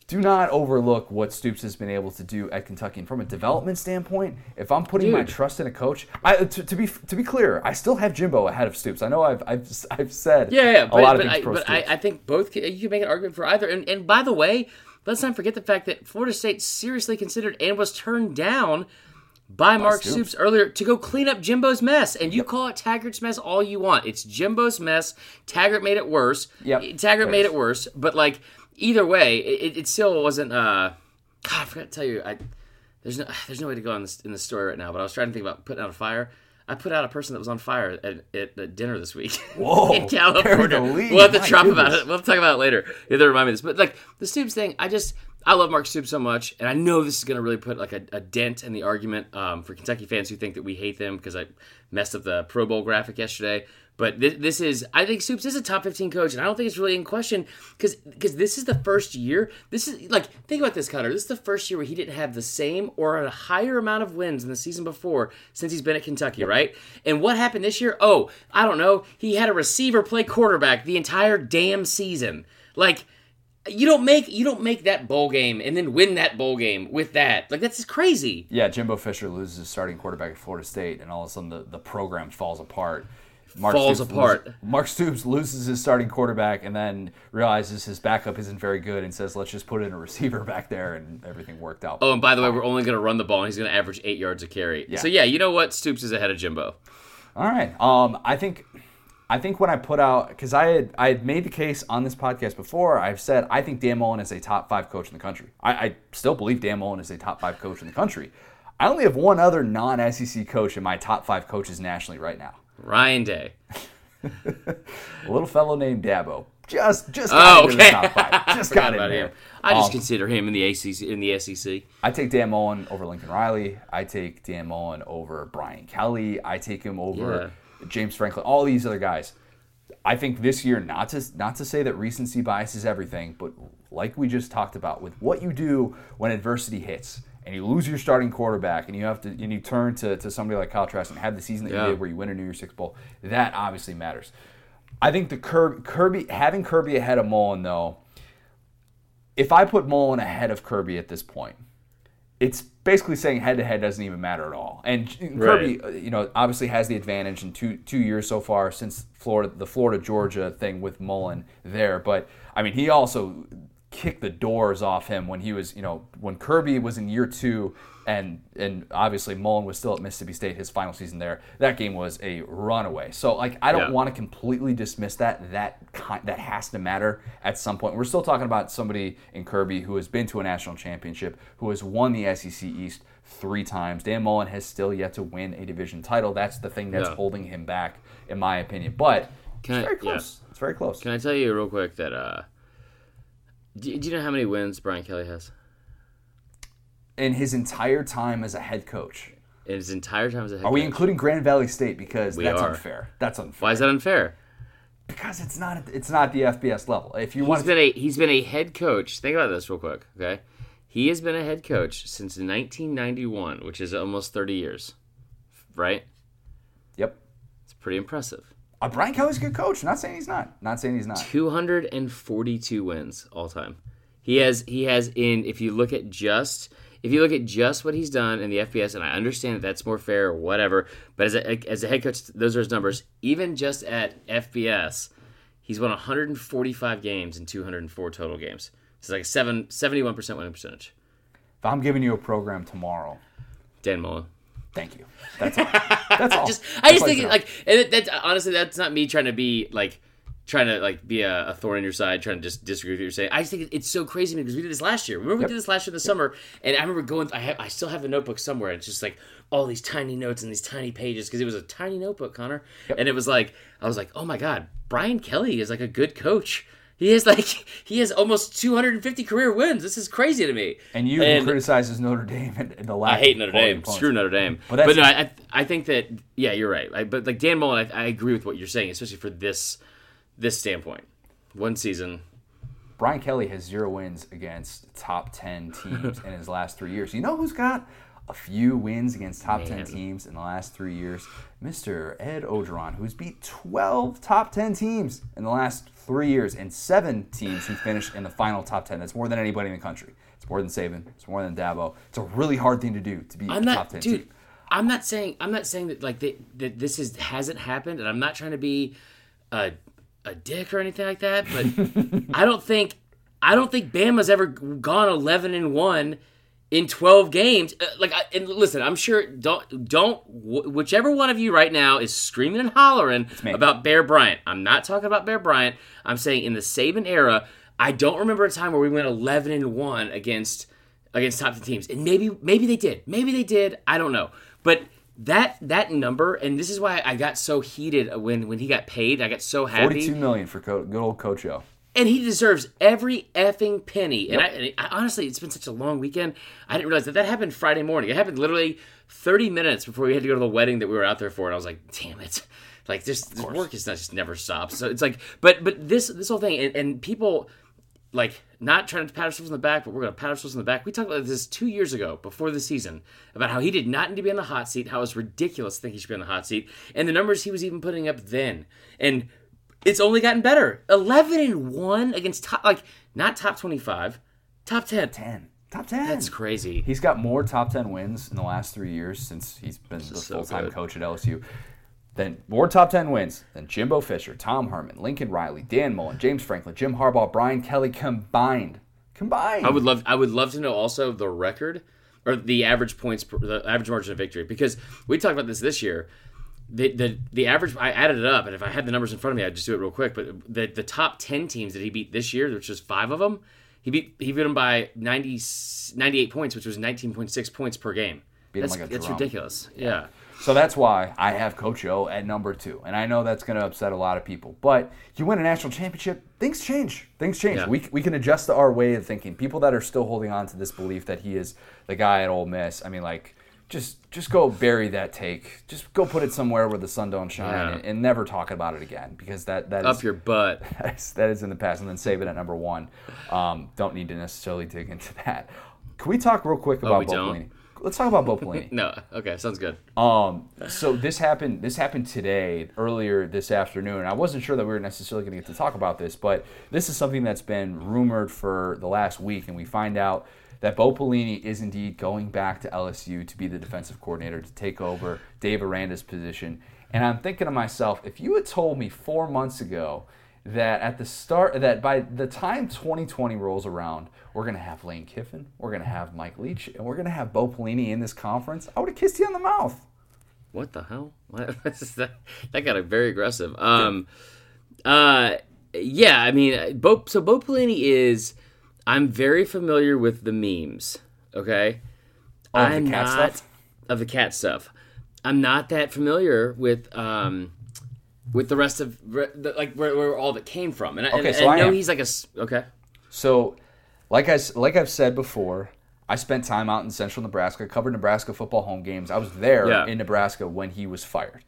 do not overlook what Stoops has been able to do at Kentucky. And from a development standpoint, if I'm putting my trust in a coach, I, to, to be to be clear, I still have Jimbo ahead of Stoops. I know I've I've, I've said Yeah, yeah, a but, lot of but, things I, but I, I think both you can make an argument for either. And, and by the way, let's not forget the fact that Florida State seriously considered and was turned down by Mark Stoops. Stoops. earlier to go clean up Jimbo's mess. And you call it Taggart's mess all you want. It's Jimbo's mess. Taggart made it worse. Yep. Taggart made it worse. But like either way, it, it still wasn't. Uh, God, I forgot to tell you. I there's no there's no way to go on this in the story right now. But I was trying to think about putting out a fire. I put out a person that was on fire at, at, at dinner this week. Whoa, in California. carry the lead. We'll have to My drop about it. We'll talk about it later. You have to remind me of this. But like the Stoops thing, I just I love Mark Stoops so much, and I know this is going to really put like a, a dent in the argument um, for Kentucky fans who think that we hate them because I messed up the Pro Bowl graphic yesterday. But this, this is, I think Stoops is a top 15 coach, and I don't think it's really in question because because this is the first year. This is like think about this, Cutter. This is the first year where he didn't have the same or a higher amount of wins than the season before since he's been at Kentucky, right? And what happened this year? Oh, I don't know. He had a receiver play quarterback the entire damn season. Like you don't make you don't make that bowl game and then win that bowl game with that. Like that's just crazy. yeah, Jimbo Fisher loses his starting quarterback at Florida State, and all of a sudden the, the program falls apart. Mark Falls Stoops apart. loses- Mark Stoops loses his starting quarterback and then realizes his backup isn't very good and says, "Let's just put in a receiver back there," and everything worked out. Oh, and by the way, we're only going to run the ball, and he's going to average eight yards a carry. So yeah, you know what? Stoops is ahead of Jimbo. All right. Um, I think, I think when I put out because I had I had made the case on this podcast before. I've said I think Dan Mullen is a top five coach in the country. I, I still believe Dan Mullen is a top five coach in the country. I only have one other non-SEC coach in my top five coaches nationally right now. Ryan Day. A little fellow named Dabo. Just just Oh, got into the okay. top five. Just got in about there. him. I just Um, consider him in the ACC in the SEC. I take Dan Mullen over Lincoln Riley. I take Dan Mullen over Brian Kelly. I take him over James Franklin. All these other guys. I think this year, not to not to say that recency bias is everything, but like we just talked about, with what you do when adversity hits and you lose your starting quarterback and you have to and you turn to, to somebody like Kyle Trask and have the season that Yeah. you did where you win a New Year's Six Bowl, that obviously matters. I think the Kirby, Kirby having Kirby ahead of Mullen though, if I put Mullen ahead of Kirby at this point, it's basically saying head to head doesn't even matter at all. And Kirby, uh, you know, obviously has the advantage in two two years so far since Florida, the Florida Georgia thing with Mullen there. But I mean, he also kicked the doors off him when he was, you know, when Kirby was in year two, and and obviously Mullen was still at Mississippi State his final season there. That game was a runaway. So like, I don't Yeah. want to completely dismiss that. That that has to matter at some point. We're still talking about somebody in Kirby who has been to a national championship, who has won the SEC East three times. Dan Mullen has still yet to win a division title. That's the thing that's Yeah. holding him back, in my opinion. But Can it's I- very yeah. close. It's very close. Can I tell you real quick that uh, do, do you know how many wins Brian Kelly has in his entire time as a head coach. in his entire time as a head coach. Are we including Grand Valley State because We that's are. unfair? That's unfair. Why is that unfair? Because it's not it's not the FBS level. If you He's want been a he's been a head coach. Think about this real quick, okay? He has been a head coach since 1991, which is almost 30 years, right? Yep. It's pretty impressive. Uh, Brian Kelly's a good coach. Not saying he's not. Not saying he's not. 242 wins all time. He has he has in if you look at just if you look at just what he's done in the FBS, and I understand that that's more fair or whatever, but as a, as a head coach, those are his numbers. Even just at FBS, he's won 145 games in 204 total games. It's like a seven, 71% winning percentage. If I'm giving you a program tomorrow, Dan Mullen. Thank you. That's all. That's all. just I just think it, like and that's honestly that's not me trying to be like trying to like be a, a thorn in your side, trying to just disagree with what you're saying. I just think it's so crazy because we did this last year. Remember we did this last year in the summer, and I remember going. I have I still have the notebook somewhere. It's just like all these tiny notes and these tiny pages because it was a tiny notebook, Connor, and it was like I was like, oh my god, Brian Kelly is like a good coach. He has like he has almost 250 career wins. This is crazy to me. And you who criticizes Notre Dame and and the lack I hate Notre Dame. opponents. Screw Notre Dame. But But, no, I, I- think that yeah, you're right. I, but like Dan Mullen, I, I agree with what you're saying, especially for this this standpoint. One season, Brian Kelly has zero wins against top 10 teams in his last three years. You know who's got a few wins against top 10 teams in the last three years? Mr. Ed Orgeron, who's beat 12 top 10 teams in the last three years, and seven teams who finished in the final top 10. That's more than anybody in the country. It's more than Saban. It's more than Dabo. It's a really hard thing to do to be I'm a not, top 10 dude. team. I'm not saying I'm not saying that like that, that this is hasn't happened, and I'm not trying to be a a dick or anything like that. But I don't think I don't think Bama's ever gone 11 and one in 12 games. Uh, like, I, listen, I'm sure don't don't wh- whichever one of you right now is screaming and hollering about Bear Bryant. I'm not talking about Bear Bryant. I'm saying in the Saban era, I don't remember a time where we went 11 and one against against top 10 teams. And maybe maybe they did. Maybe they did. I don't know. But that that number, and this is why I got so heated when when he got paid. I got so happy 42 million for Co- good old Coach O. and he deserves every effing penny. And, I, and I, honestly, it's been such a long weekend. I didn't realize that that happened Friday morning. It happened literally 30 minutes before we had to go to the wedding that we were out there for. And I was like, damn it. Like this, this work is not just never stops. So it's like, but but this this whole thing and, and people like not trying to pat ourselves on the back, but we're gonna pat ourselves on the back. We talked about this two years ago before the season about how he did not need to be on the hot seat, how it was ridiculous to think he should be on the hot seat, and the numbers he was even putting up then. And it's only gotten better. Eleven and one against top like not top twenty five, top ten. 10. Top 10. That's crazy. He's got more top 10 wins in the last three years since he's been the so full time coach at LSU. Then more top 10 wins than Jimbo Fisher, Tom Herman, Lincoln Riley, Dan Mullen, James Franklin, Jim Harbaugh, Brian Kelly combined. Combined. I would love I would love to know also the record or the average points per, the average margin of victory because we talked about this this year. The, the the average I added it up and if I had the numbers in front of me I'd just do it real quick but the the top 10 teams that he beat this year which was 5 of them he beat he beat them by 90 98 points which was 19.6 points per game Beat that's, like a that's ridiculous yeah So that's why I have Coach O at number two. And I know that's going to upset a lot of people. But you win a national championship, things change. Things change. Yeah. We, we can adjust our way of thinking. People that are still holding on to this belief that he is the guy at Ole Miss, I mean, like, just just go bury that take. Just go put it somewhere where the sun don't shine Yeah. and, and never talk about it again because that, that is up your butt that is, that is in the past. And then save it at number one. Um, don't need to necessarily dig into that. Can we talk real quick about Oh, Bo? Let's talk about Bo Pelini. no okay sounds good Um, so this happened. This happened today, earlier this afternoon. I wasn't sure that we were necessarily going to get to talk about this, but this is something that's been rumored for the last week, and we find out that Bo Pelini is indeed going back to LSU to be the defensive coordinator to take over Dave Aranda's position. And I'm thinking to myself, if you had told me four months ago that at the start that by the time 2020 rolls around, we're gonna have Lane Kiffin, we're gonna have Mike Leach, and we're gonna have Bo Pelini in this conference, I would have kissed you on the mouth. What the hell? What? that, got very aggressive. Um, uh, yeah, I mean, Bo, so Bo Pelini is. I'm very familiar with the memes. Okay, the I'm cat not stuff? of the cat stuff. I'm not that familiar with um, with the rest of the, like where, where all that came from. And, I- and, Okay, so and I know am. he's like a s- okay. So, like I like I've said before, I spent time out in Central Nebraska, covered Nebraska football home games. I was there Yeah. in Nebraska when he was fired.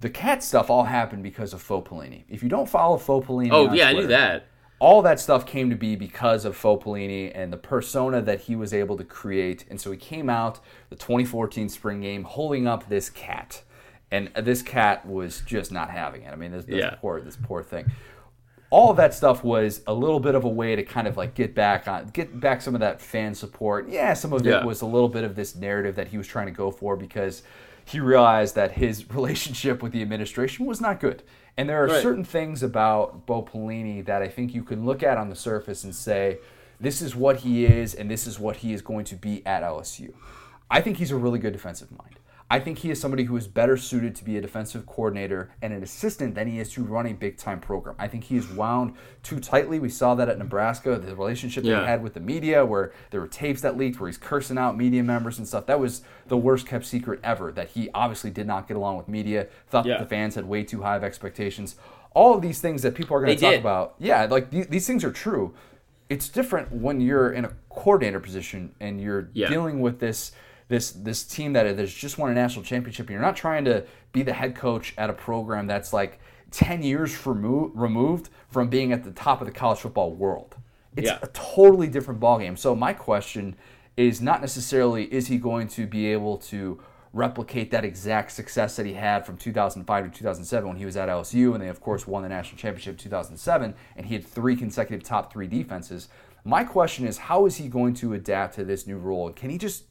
The cat stuff all happened because of Faux Pelini. If you don't follow Faux Pelini, Oh yeah, I knew that. All that stuff came to be because of Pelini and the persona that he was able to create. And so he came out the 2014 spring game holding up this cat, and this cat was just not having it. I mean, this, this Yeah. poor this poor thing. All of that stuff was a little bit of a way to kind of like get back on, get back some of that fan support. Yeah, some of Yeah. it was a little bit of this narrative that he was trying to go for because he realized that his relationship with the administration was not good. And there are Right. certain things about Bo Pelini that I think you can look at on the surface and say, this is what he is, and this is what he is going to be at LSU. I think he's a really good defensive mind. I think he is somebody who is better suited to be a defensive coordinator and an assistant than he is to run a big time program. I think he is wound too tightly. We saw that at Nebraska, the relationship that he had with the media, where there were tapes that leaked where he's cursing out media members and stuff. That was the worst kept secret ever. That he obviously did not get along with media, thought Yeah. that the fans had way too high of expectations. All of these things that people are going to talk did. about, yeah, like these, these things are true. It's different when you're in a coordinator position and you're Yeah. dealing with this this this team that has just won a national championship. And you're not trying to be the head coach at a program that's like ten years remo- removed from being at the top of the college football world. It's Yeah. a totally different ballgame. So my question is not necessarily is he going to be able to replicate that exact success that he had from 2005 to 2007 when he was at LSU and they of course won the national championship in 2007 and he had three consecutive top 3 defenses. My question is how is he going to adapt to this new role? Can he just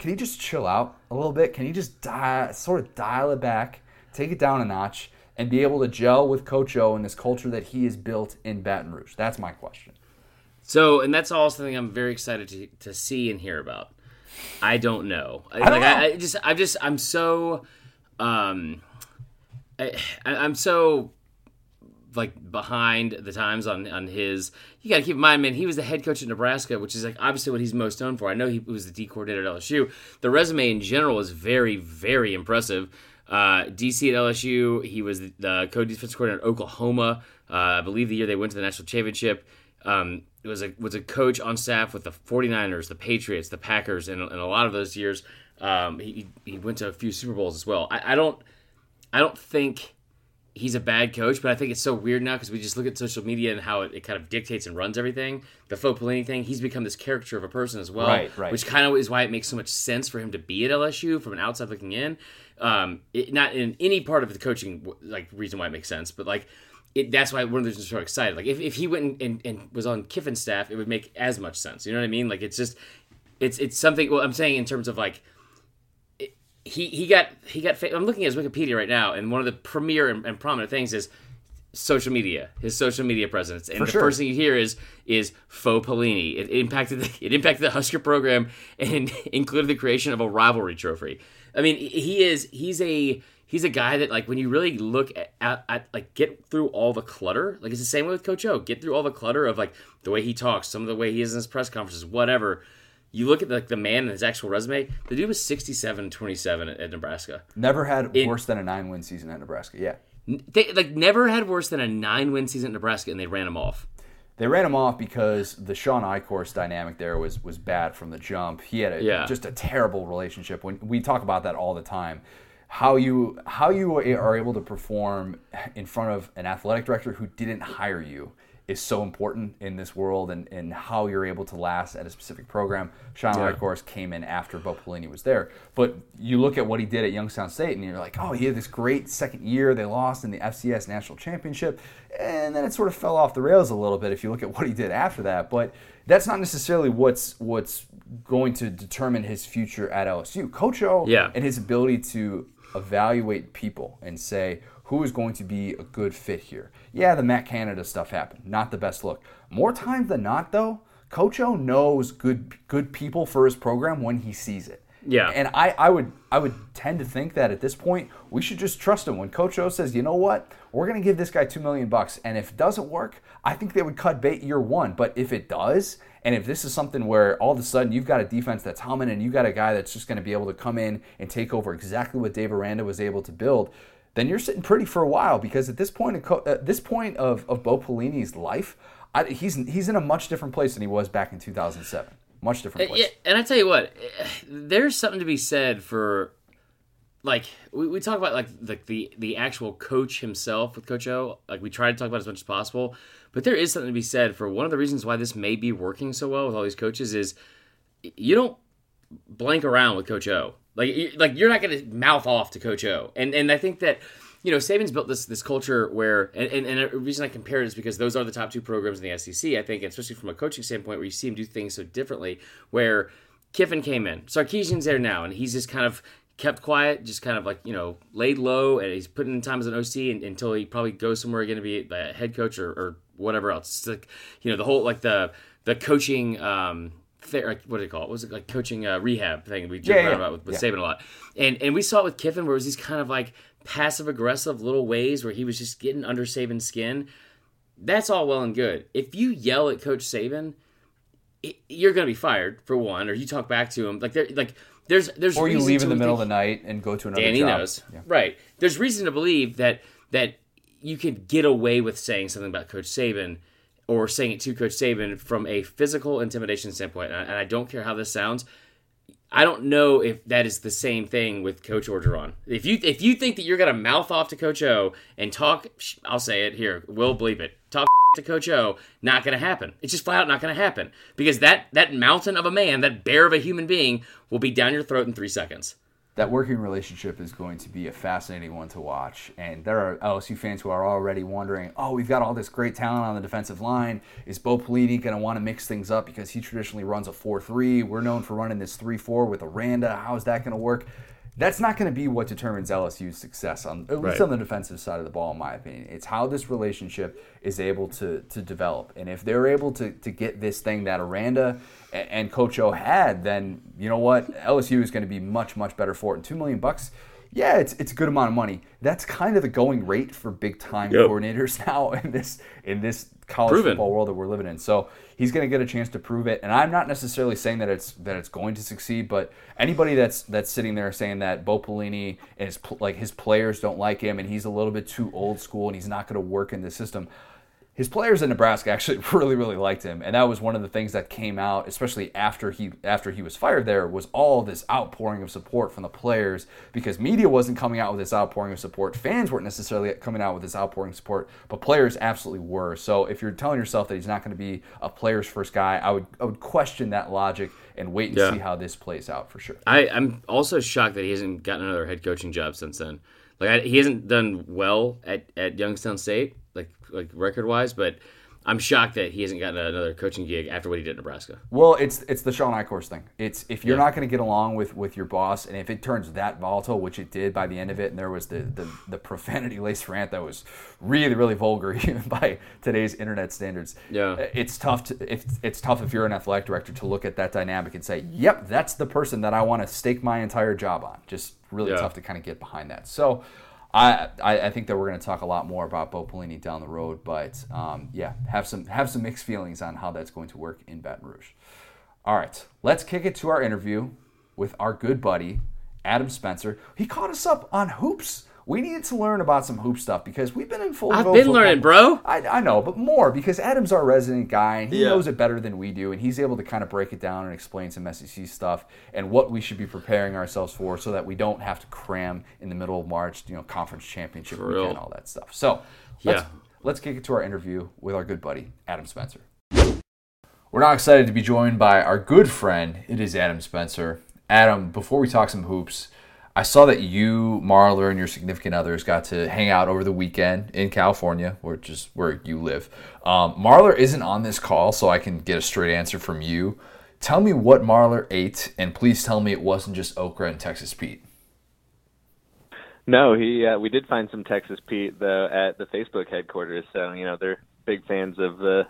can he just chill out a little bit? Can he just di- sort of dial it back, take it down a notch and be able to gel with Coach O and this culture that he has built in Baton Rouge? That's my question. So, and that's all something I'm very excited to, to see and hear about. I don't know. I, don't like, know. I, I just, I'm just, I'm so, um, I- I'm so like behind the times on on his. You got to keep in mind, man. He was the head coach at Nebraska, which is like obviously what he's most known for. I know he was the D coordinator at LSU. The resume in general is very, very impressive. Uh, DC at LSU, he was the, the co-defensive coordinator at Oklahoma. Uh, I believe the year they went to the national championship. Um, it was a was a coach on staff with the 49ers, the Patriots, the Packers, and, and a lot of those years. Um, he, he went to a few Super Bowls as well. I, I don't I don't think he's a bad coach, but I think it's so weird now because we just look at social media and how it, it kind of dictates and runs everything. The faux Pelini thing, he's become this caricature of a person as well, Right, right. which kind of is why it makes so much sense for him to be at LSU from an outside looking in. Um, it, not in any part of the coaching like reason why it makes sense, but like. It, that's why one of the reasons I'm so excited. Like if, if he went and, and, and was on Kiffin's staff, it would make as much sense. You know what I mean? Like it's just, it's it's something. Well, I'm saying in terms of like he he got he got. I'm looking at his Wikipedia right now, and one of the premier and, and prominent things is social media, his social media presence, and For the sure. first thing you hear is is faux Pelini. It impacted the, it impacted the Husker program and included the creation of a rivalry trophy. I mean, he is he's a he's a guy that like when you really look at, at, at like get through all the clutter. Like it's the same way with Coach O. Get through all the clutter of like the way he talks, some of the way he is in his press conferences, whatever. You look at like the man and his actual resume. The dude was 67 27 at, at Nebraska. Never had It- worse than a nine win season at Nebraska. Yeah. They like never had worse than a nine win season at Nebraska, and they ran him off. They ran him off because the Shawn Eichorst dynamic there was was bad from the jump. He had a, Yeah. just a terrible relationship. When we talk about that all the time, how you how you are able to perform in front of an athletic director who didn't hire you is so important in this world, and, and how you're able to last at a specific program. Sean Yeah. course, came in after Bo Pelini was there, but you look at what he did at Youngstown State, and you're like, oh, he had this great second year. They lost in the FCS national championship, and then it sort of fell off the rails a little bit if you look at what he did after that. But that's not necessarily what's what's going to determine his future at LSU. Coach O Yeah. and his ability to evaluate people and say who is going to be a good fit here. Yeah, the Matt Canada stuff happened. Not the best look. More times than not, though, Coach O knows good good people for his program when he sees it. Yeah. And I, I would I would tend to think that at this point we should just trust him. When Coach O says, you know what, we're gonna give this guy two million bucks, and if it doesn't work, I think they would cut bait year one. But if it does, and if this is something where all of a sudden you've got a defense that's humming and you got a guy that's just gonna be able to come in and take over exactly what Dave Aranda was able to build, then you're sitting pretty for a while because at this point, of Co- at this point of, of Bo Pelini's life, I, he's he's in a much different place than he was back in 2007. Much different place. Yeah, and I tell you what, eh, there's something to be said for, like we, we talk about like the, the the actual coach himself with Coach O. Like we try to talk about as much as possible, but there is something to be said for one of the reasons why this may be working so well with all these coaches is you don't blank around with Coach O. Like like you're not going to mouth off to Coach O. And and I think that you know Saban's built this this culture where and, and, and reason I compare it is because those are the top two programs in the SEC. I think, especially from a coaching standpoint, where you see him do things so differently. Where Kiffin came in, Sarkisian's there now, and he's just kind of kept quiet, just kind of like you know laid low, and he's putting in time as an OC and, until he probably goes somewhere again to be a head coach or, or whatever else. It's like you know the whole like the the coaching. um ther- what do they call it? What was it like coaching uh, rehab thing we joke Yeah, around yeah, about with, with yeah. Saban a lot, and and we saw it with Kiffin where it was these kind of like passive aggressive little ways where he was just getting under Saban's skin. That's all well and good. If you yell at Coach Saban, it, you're going to be fired for one, or you talk back to him like there like there's there's or you leave in the middle of the night and go to another Danny job. knows. Right. There's reason to believe that that you could get away with saying something about Coach Saban or saying it to Coach Saban from a physical intimidation standpoint. And I, don't care how this sounds. I don't know if that is the same thing with Coach Orgeron. If you if you think that you're gonna mouth off to Coach O and talk, I'll say it here. We'll bleep it. Talk to Coach O. Not gonna happen. It's just flat out not gonna happen because that that mountain of a man, that bear of a human being, will be down your throat in three seconds. That working relationship is going to be a fascinating one to watch. And there are LSU fans who are already wondering, oh, we've got all this great talent on the defensive line. Is Bo Pelini going to want to mix things up because he traditionally runs a 4 3? We're known for running this 3 4 with Aranda. How is that going to work? That's not going to be what determines LSU's success on at least Right. on the defensive side of the ball, in my opinion. It's how this relationship is able to to develop, and if they're able to to get this thing that Aranda and Coach O had, then you know what, LSU is going to be much much better for it. And two million bucks, yeah, it's it's a good amount of money. That's kind of the going rate for big time Yep. coordinators now in this in this college Proven. football world that we're living in. So he's going to get a chance to prove it. And I'm not necessarily saying that it's that it's going to succeed, but anybody that's that's sitting there saying that Bo Pelini and his like his players don't like him and he's a little bit too old school and he's not going to work in the system. His players in Nebraska actually really, really liked him, and that was one of the things that came out, especially after he after he was fired. There was all this outpouring of support from the players because media wasn't coming out with this outpouring of support. Fans weren't necessarily coming out with this outpouring of support, but players absolutely were. So if you're telling yourself that he's not going to be a player's first guy, I would I would question that logic and wait and Yeah. see how this plays out for sure. I, I'm also shocked that he hasn't gotten another head coaching job since then. Like I, he hasn't done well at, at Youngstown State, like record wise, but I'm shocked that he hasn't gotten another coaching gig after what he did at Nebraska. Well, it's it's the Shawn Eichorst thing. It's if you're Yeah. not going to get along with, with your boss, and if it turns that volatile, which it did by the end of it, and there was the the, the profanity laced rant that was really really vulgar even by today's internet standards. Yeah. Uh, it's tough to if it's tough if you're an athletic director to look at that dynamic and say, "Yep, that's the person that I want to stake my entire job on." Just really Yeah. tough to kind of get behind that. So. I, I think that we're going to talk a lot more about Bo Pelini down the road, but um, yeah, have some have some mixed feelings on how that's going to work in Baton Rouge. All right, let's kick it to our interview with our good buddy Adam Spencer. He caught us up on hoops. We needed to learn about some hoop stuff because we've been in full. I've been football- learning, bro. I, I know, but more because Adam's our resident guy and he Yeah. knows it better than we do, and he's able to kind of break it down and explain some SEC stuff and what we should be preparing ourselves for, so that we don't have to cram in the middle of March, you know, conference championship For weekend, real. all that stuff. So, let's, Yeah. let's kick it to our interview with our good buddy Adam Spencer. We're now excited to be joined by our good friend. It is Adam Spencer. Adam, before we talk some hoops, I saw that you, Marler, and your significant others got to hang out over the weekend in California, which is where you live. Um, Marler isn't on this call, so I can get a straight answer from you. Tell me what Marler ate, and please tell me it wasn't just okra and Texas Pete. No, he. Uh, we did find some Texas Pete though at the Facebook headquarters. So you know they're big fans of the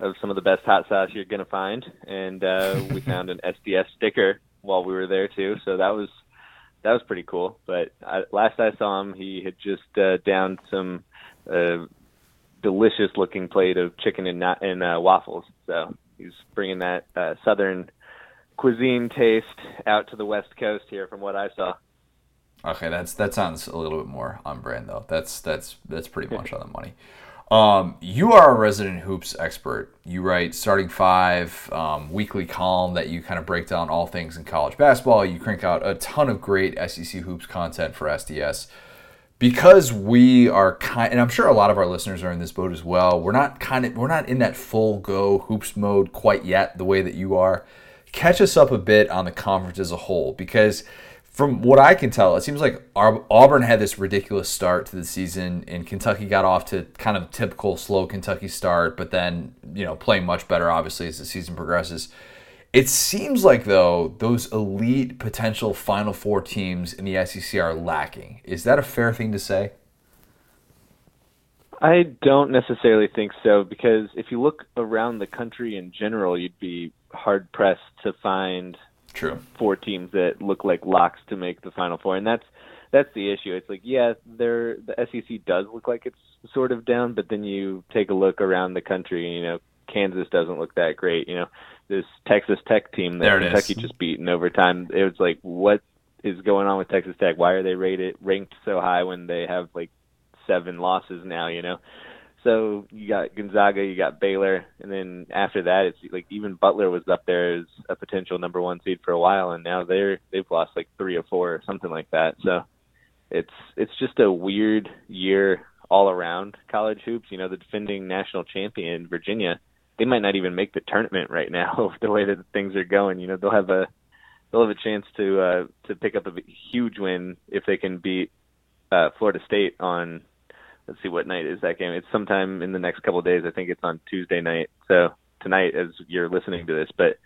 of some of the best hot sauce you're gonna find, and uh, we found an SDS sticker while we were there too. So that was that was pretty cool. But I, last I saw him, he had just uh, downed some uh, delicious looking plate of chicken and and uh, waffles. So he's bringing that uh, southern cuisine taste out to the west coast here, from what I saw. Okay, that's that sounds a little bit more on brand though. That's that's that's pretty much on the money. Um, you are a resident hoops expert. You write starting five um, weekly column that you kind of break down all things in college basketball. You crank out a ton of great SEC hoops content for SDS. Because we are kind, and I'm sure a lot of our listeners are in this boat as well. We're not kind of, we're not in that full go hoops mode quite yet, the way that you are. Catch us up a bit on the conference as a whole, because from what I can tell, it seems like Auburn had this ridiculous start to the season, and Kentucky got off to kind of typical slow Kentucky start, but then you know playing much better obviously as the season progresses. It seems like though those elite potential Final Four teams in the SEC are lacking. Is that a fair thing to say? I don't necessarily think so because if you look around the country in general, you'd be hard pressed to find True. Four teams that look like locks to make the Final Four, and that's that's the issue. It's like, yeah, they're the SEC does look like it's sort of down, but then you take a look around the country, and, you know, Kansas doesn't look that great. You know, this Texas Tech team that Kentucky is. just beat in overtime. It was like, what is going on with Texas Tech? Why are they rated ranked so high when they have like seven losses now? You know, so you got Gonzaga, you got Baylor, and then after that, it's like even Butler was up there as a potential number one seed for a while, and now they're they've lost like three or four or something like that. So it's it's just a weird year all around college hoops. You know, the defending national champion Virginia, they might not even make the tournament right now the way that things are going. You know, they'll have a they'll have a chance to uh, to pick up a huge win if they can beat uh, Florida State on let's see what night is that game. It's sometime in the next couple of days. I think it's on Tuesday night. So tonight, as you're listening to this, but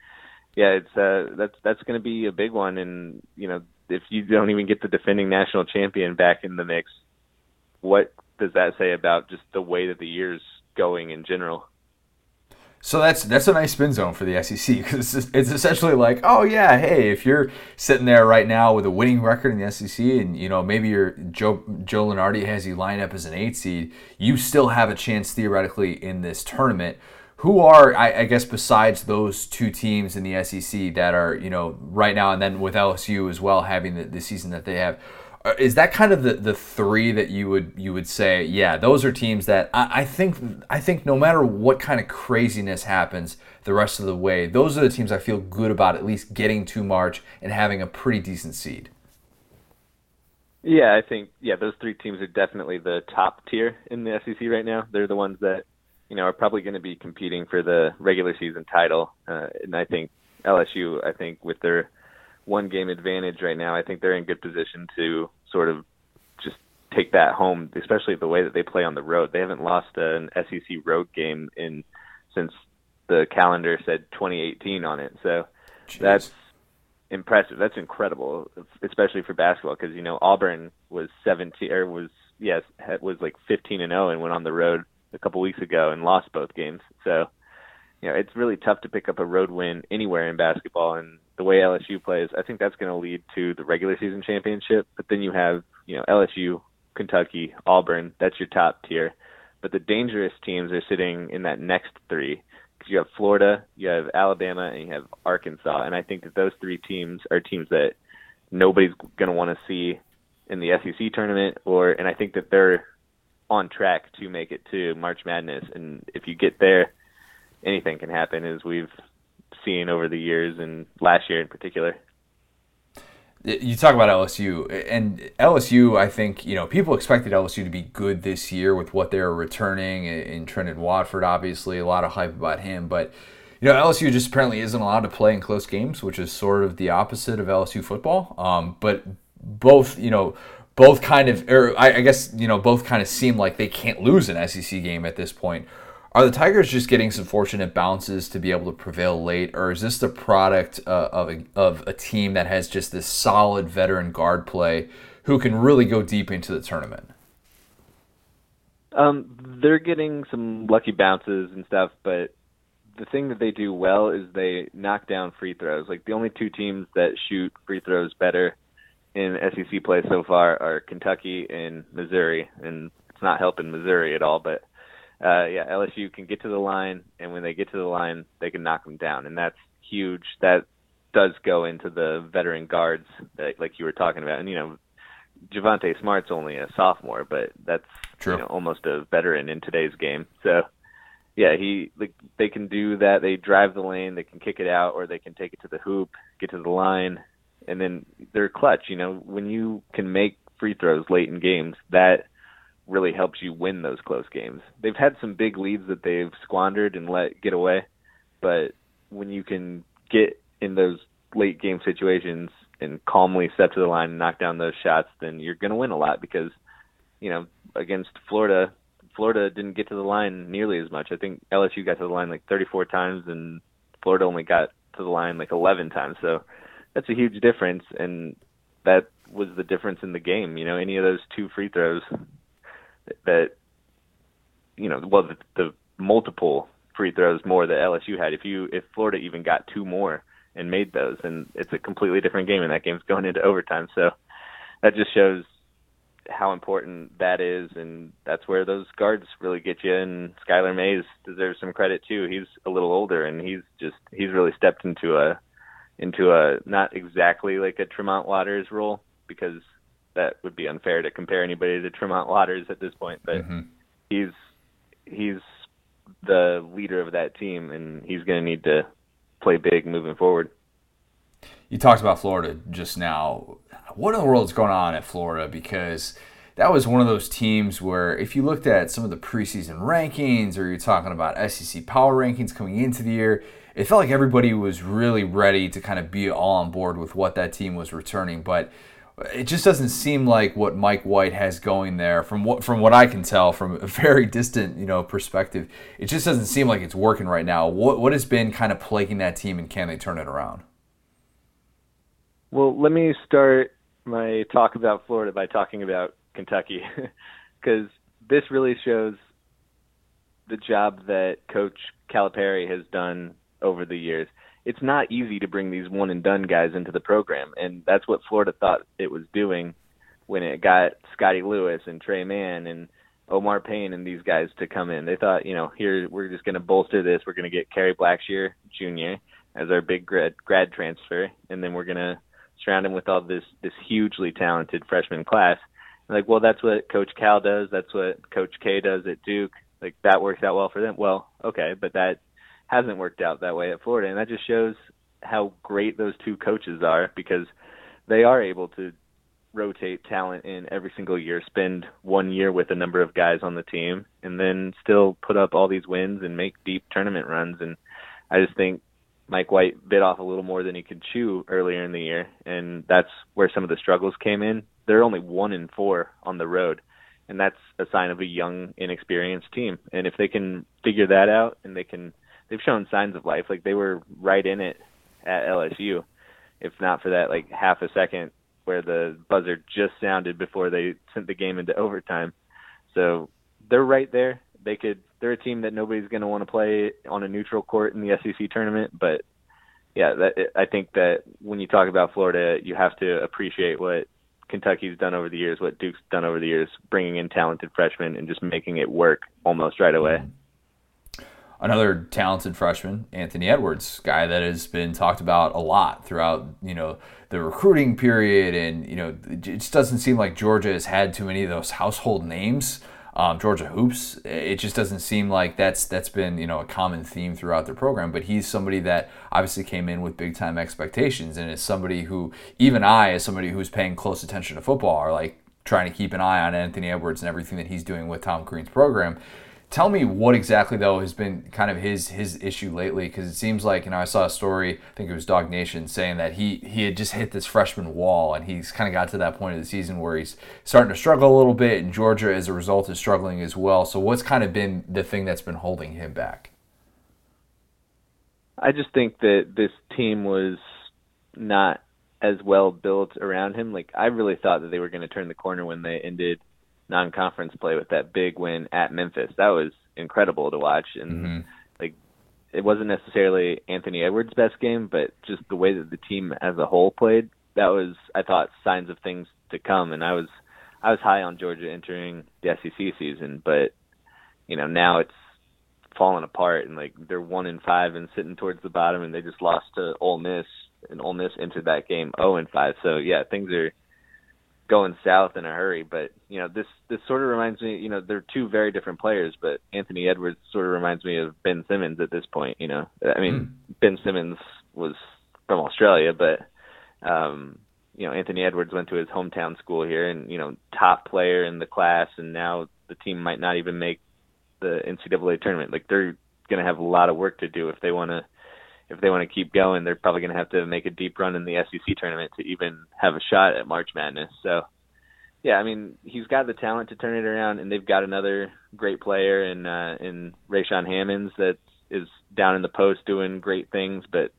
yeah, it's uh, that's that's going to be a big one. And you know, if you don't even get the defending national champion back in the mix, what does that say about just the way that the year's going in general? So that's that's a nice spin zone for the SEC because it's, it's, essentially like, oh yeah, hey, if you're sitting there right now with a winning record in the SEC, and you know maybe your Joe Joe Lunardi has you lined up as an eight seed, you still have a chance theoretically in this tournament. Who are I, I guess besides those two teams in the SEC that are you know right now, and then with LSU as well having the, the season that they have is that kind of the, the three that you would you would say yeah those are teams that I, I, think I think no matter what kind of craziness happens the rest of the way those are the teams I feel good about at least getting to March and having a pretty decent seed. Yeah, I think yeah those three teams are definitely the top tier in the SEC right now. They're the ones that you know are probably going to be competing for the regular season title, uh, and I think LSU I think with their one game advantage right now. I think they're in good position to sort of just take that home, especially the way that they play on the road. They haven't lost an SEC road game in since the calendar said 2018 on it. So Jeez. that's impressive. That's incredible, especially for basketball because you know Auburn was 17 or was yes was like 15 and 0 and went on the road a couple weeks ago and lost both games. So you know it's really tough to pick up a road win anywhere in basketball and the way LSU plays, I think that's going to lead to the regular season championship. But then you have, you know, LSU, Kentucky, Auburn. That's your top tier. But the dangerous teams are sitting in that next three because you have Florida, you have Alabama, and you have Arkansas. And I think that those three teams are teams that nobody's going to want to see in the SEC tournament. Or and I think that they're on track to make it to March Madness. And if you get there, anything can happen. As we've seen over the years and last year in particular. You talk about LSU, and LSU, I think, you know, people expected LSU to be good this year with what they're returning in Trendon Watford, obviously. A lot of hype about him. But, you know, LSU just apparently isn't allowed to play in close games, which is sort of the opposite of LSU football. Um, but both you know both kind of, or I, I guess you know both kind of seem like they can't lose an SEC game at this point. Are the Tigers just getting some fortunate bounces to be able to prevail late, or is this the product uh, of a, of a team that has just this solid veteran guard play who can really go deep into the tournament? Um, they're getting some lucky bounces and stuff, but the thing that they do well is they knock down free throws. Like the only two teams that shoot free throws better in SEC play so far are Kentucky and Missouri, and it's not helping Missouri at all. But uh, yeah, LSU can get to the line, and when they get to the line, they can knock them down, and that's huge. That does go into the veteran guards, that, like you were talking about, and you know, Javonte Smart's only a sophomore, but that's True. you know almost a veteran in today's game. So yeah, he like they can do that. They drive the lane, they can kick it out, or they can take it to the hoop, get to the line, and then they're clutch. You know, when you can make free throws late in games, that really helps you win those close games. They've had some big leads that they've squandered and let get away, but when you can get in those late game situations and calmly step to the line and knock down those shots, then you're going to win a lot because, you know, against Florida, Florida didn't get to the line nearly as much. I think LSU got to the line like 34 times and Florida only got to the line like 11 times. So that's a huge difference and that was the difference in the game. You know, any of those two free throws that you know, well the, the multiple free throws more that LSU had. If you if Florida even got two more, and made those. And it's a completely different game, and that game's going into overtime. So that just shows how important that is, and that's where those guards really get you. And Skylar Mays deserves some credit too. He's a little older, and he's just he's really stepped into a into a not exactly like a Tremont Waters role because that would be unfair to compare anybody to Tremont Waters at this point. But mm-hmm. he's he's the leader of that team, and he's going to need to play big moving forward. You talked about Florida just now. What in the world is going on at Florida? Because that was one of those teams where if you looked at some of the preseason rankings or you're talking about SEC power rankings coming into the year, it felt like everybody was really ready to kind of be all on board with what that team was returning. But it just doesn't seem like what Mike White has going there from what from what I can tell from a very distant you know perspective. It just doesn't seem like it's working right now. What what has been kind of plaguing that team and can they turn it around? Well let me start my talk about Florida by talking about Kentucky cuz this really shows the job that coach Calipari has done over the years it's not easy to bring these one and done guys into the program, and that's what Florida thought it was doing when it got Scottie Lewis and Tre Mann and Omar Payne and these guys to come in. They thought, you know, here we're just going to bolster this. We're going to get Kerry Blackshear Jr. as our big grad grad transfer, and then we're going to surround him with all this this hugely talented freshman class. And like, well, that's what Coach Cal does. That's what Coach K does at Duke. Like that works out well for them. Well, okay, but that hasn't worked out that way at Florida, and that just shows how great those two coaches are because they are able to rotate talent in every single year, spend one year with a number of guys on the team, and then still put up all these wins and make deep tournament runs. And I just think Mike White bit off a little more than he could chew earlier in the year, and that's where some of the struggles came in. They're only one in four on the road, and that's a sign of a young, inexperienced team. And if they can figure that out and they can – they've shown signs of life. Like they were right in it at LSU, if not for that like half a second where the buzzer just sounded before they sent the game into overtime. So they're right there. They could. They're a team that nobody's going to want to play on a neutral court in the SEC tournament. But yeah, that, I think that when you talk about Florida, you have to appreciate what Kentucky's done over the years, what Duke's done over the years, bringing in talented freshmen and just making it work almost right away another talented freshman, Anthony Edwards, guy that has been talked about a lot throughout, you know, the recruiting period. And, you know, it just doesn't seem like Georgia has had too many of those household names. Um, Georgia hoops. It just doesn't seem like that's that's been you know a common theme throughout their program. But he's somebody that obviously came in with big time expectations, and is somebody who even I, as somebody who's paying close attention to football, are like trying to keep an eye on Anthony Edwards and everything that he's doing with Tom Crean's program Tell me what exactly though has been kind of his his issue lately because it seems like you know I saw a story I think it was DawgNation saying that he he had just hit this freshman wall and he's kind of got to that point of the season where he's starting to struggle a little bit and Georgia as a result is struggling as well. So what's kind of been the thing that's been holding him back? I just think that this team was not as well built around him. Like I really thought that they were going to turn the corner when they ended non-conference play with that big win at Memphis. That was incredible to watch, and mm-hmm. like it wasn't necessarily Anthony Edwards' best game, but just the way that the team as a whole played. That was, I thought, signs of things to come, and I was, I was high on Georgia entering the SEC season, but you know now it's fallen apart, and like they're one in five and sitting towards the bottom, and they just lost to Ole Miss, and Ole Miss entered that game 0 and five. So yeah, things are going south in a hurry. But you know, this this sort of reminds me. You know, they're two very different players, but Anthony Edwards sort of reminds me of Ben Simmons at this point. You know, I mean, mm. Ben Simmons was from Australia, but um, you know, Anthony Edwards went to his hometown school here, and you know, top player in the class, and now the team might not even make the NCAA tournament. Like they're going to have a lot of work to do if they want to if they want to keep going, they're probably going to have to make a deep run in the SEC tournament to even have a shot at March Madness. So, yeah, I mean, he's got the talent to turn it around, and they've got another great player in uh, in Rayshaun Hammonds that is down in the post doing great things. But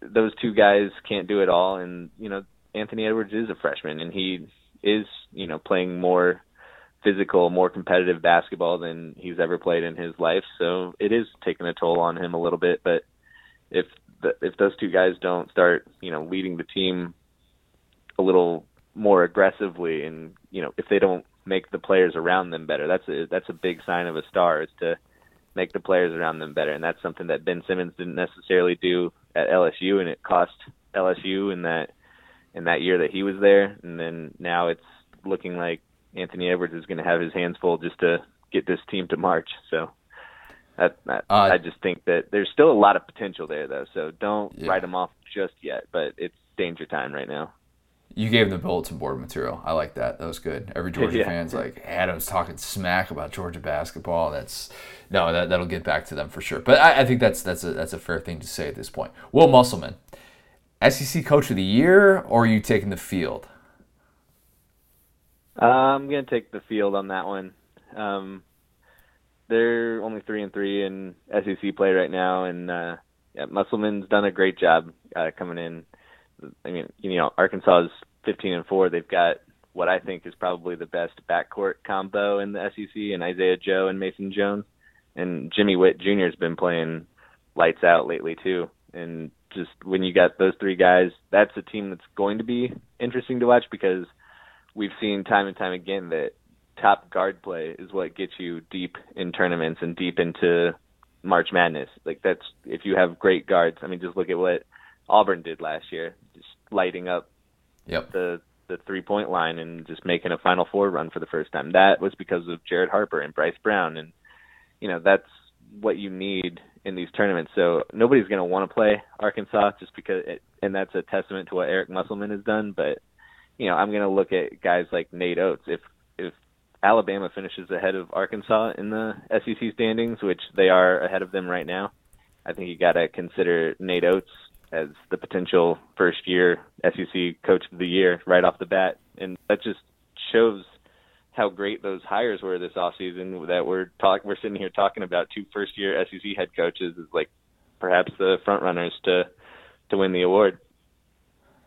those two guys can't do it all, and you know, Anthony Edwards is a freshman, and he is you know playing more physical, more competitive basketball than he's ever played in his life. So it is taking a toll on him a little bit, but if the, if those two guys don't start, you know, leading the team a little more aggressively, and you know, if they don't make the players around them better, that's a that's a big sign of a star is to make the players around them better, and that's something that Ben Simmons didn't necessarily do at LSU, and it cost LSU in that in that year that he was there, and then now it's looking like Anthony Edwards is going to have his hands full just to get this team to March. So that, that uh, I just think that there's still a lot of potential there, though. So don't yeah. write them off just yet. But it's danger time right now. You gave them the bulletin board material. I like that. That was good. Every Georgia yeah. fan's like Adam's talking smack about Georgia basketball. That's no, that that'll get back to them for sure. But I, I think that's that's a that's a fair thing to say at this point. Will Musselman, SEC Coach of the Year, or are you taking the field? Uh, I'm gonna take the field on that one. Um, they're only three and three in SEC play right now, and uh, yeah, Musselman's done a great job uh, coming in. I mean, you know, Arkansas is 15 and four. They've got what I think is probably the best backcourt combo in the SEC, and Isaiah Joe and Mason Jones, and Jimmy Whitt Jr. has been playing lights out lately too. And just when you got those three guys, that's a team that's going to be interesting to watch because we've seen time and time again that top guard play is what gets you deep in tournaments and deep into March Madness. Like that's if you have great guards. I mean, just look at what Auburn did last year, just lighting up yep. the the three point line and just making a Final Four run for the first time. That was because of Jared Harper and Bryce Brown, and you know that's what you need in these tournaments. So nobody's going to want to play Arkansas just because, it, and that's a testament to what Eric Musselman has done. But you know, I'm going to look at guys like Nate Oats. If if Alabama finishes ahead of Arkansas in the SEC standings, which they are ahead of them right now. I think you got to consider Nate Oats as the potential first year SEC coach of the year right off the bat. And that just shows how great those hires were this offseason that we're talk we're sitting here talking about two first year SEC head coaches is like perhaps the front runners to to win the award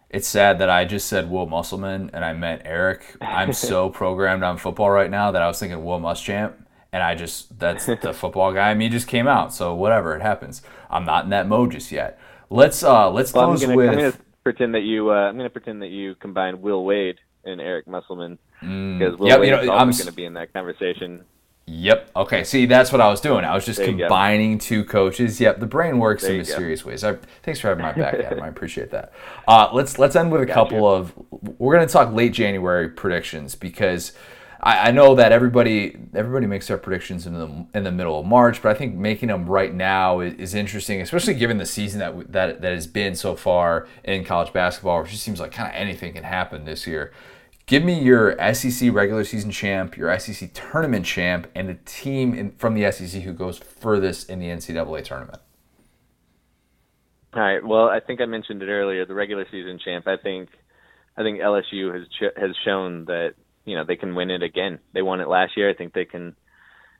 it's sad that I just said Will Musselman and I meant Eric. I'm so programmed on football right now that I was thinking Will Muschamp, and I just that's the football guy. I mean, just came out, so whatever, it happens. I'm not in that mode just yet. Let's uh let's well, close I'm gonna, with. I'm gonna pretend that you uh, I'm gonna pretend that you combine Will Wade and Eric Musselman mm, because Will yep, Wade you know, is also going to be in that conversation. Yep. Okay. See, that's what I was doing. I was just combining go. two coaches. Yep. The brain works there in mysterious go. ways. I, thanks for having my back, Adam. I appreciate that. Uh, let's let's end with a Got couple you. of. We're going to talk late January predictions because I, I, know that everybody everybody makes their predictions in the in the middle of March, but I think making them right now is, is interesting, especially given the season that that that has been so far in college basketball. It just seems like kind of anything can happen this year Give me your SEC regular season champ, your SEC tournament champ, and the team in, from the SEC who goes furthest in the NCAA tournament. All right. Well, I think I mentioned it earlier. The regular season champ. I think, I think LSU has ch- has shown that you know they can win it again. They won it last year. I think they can.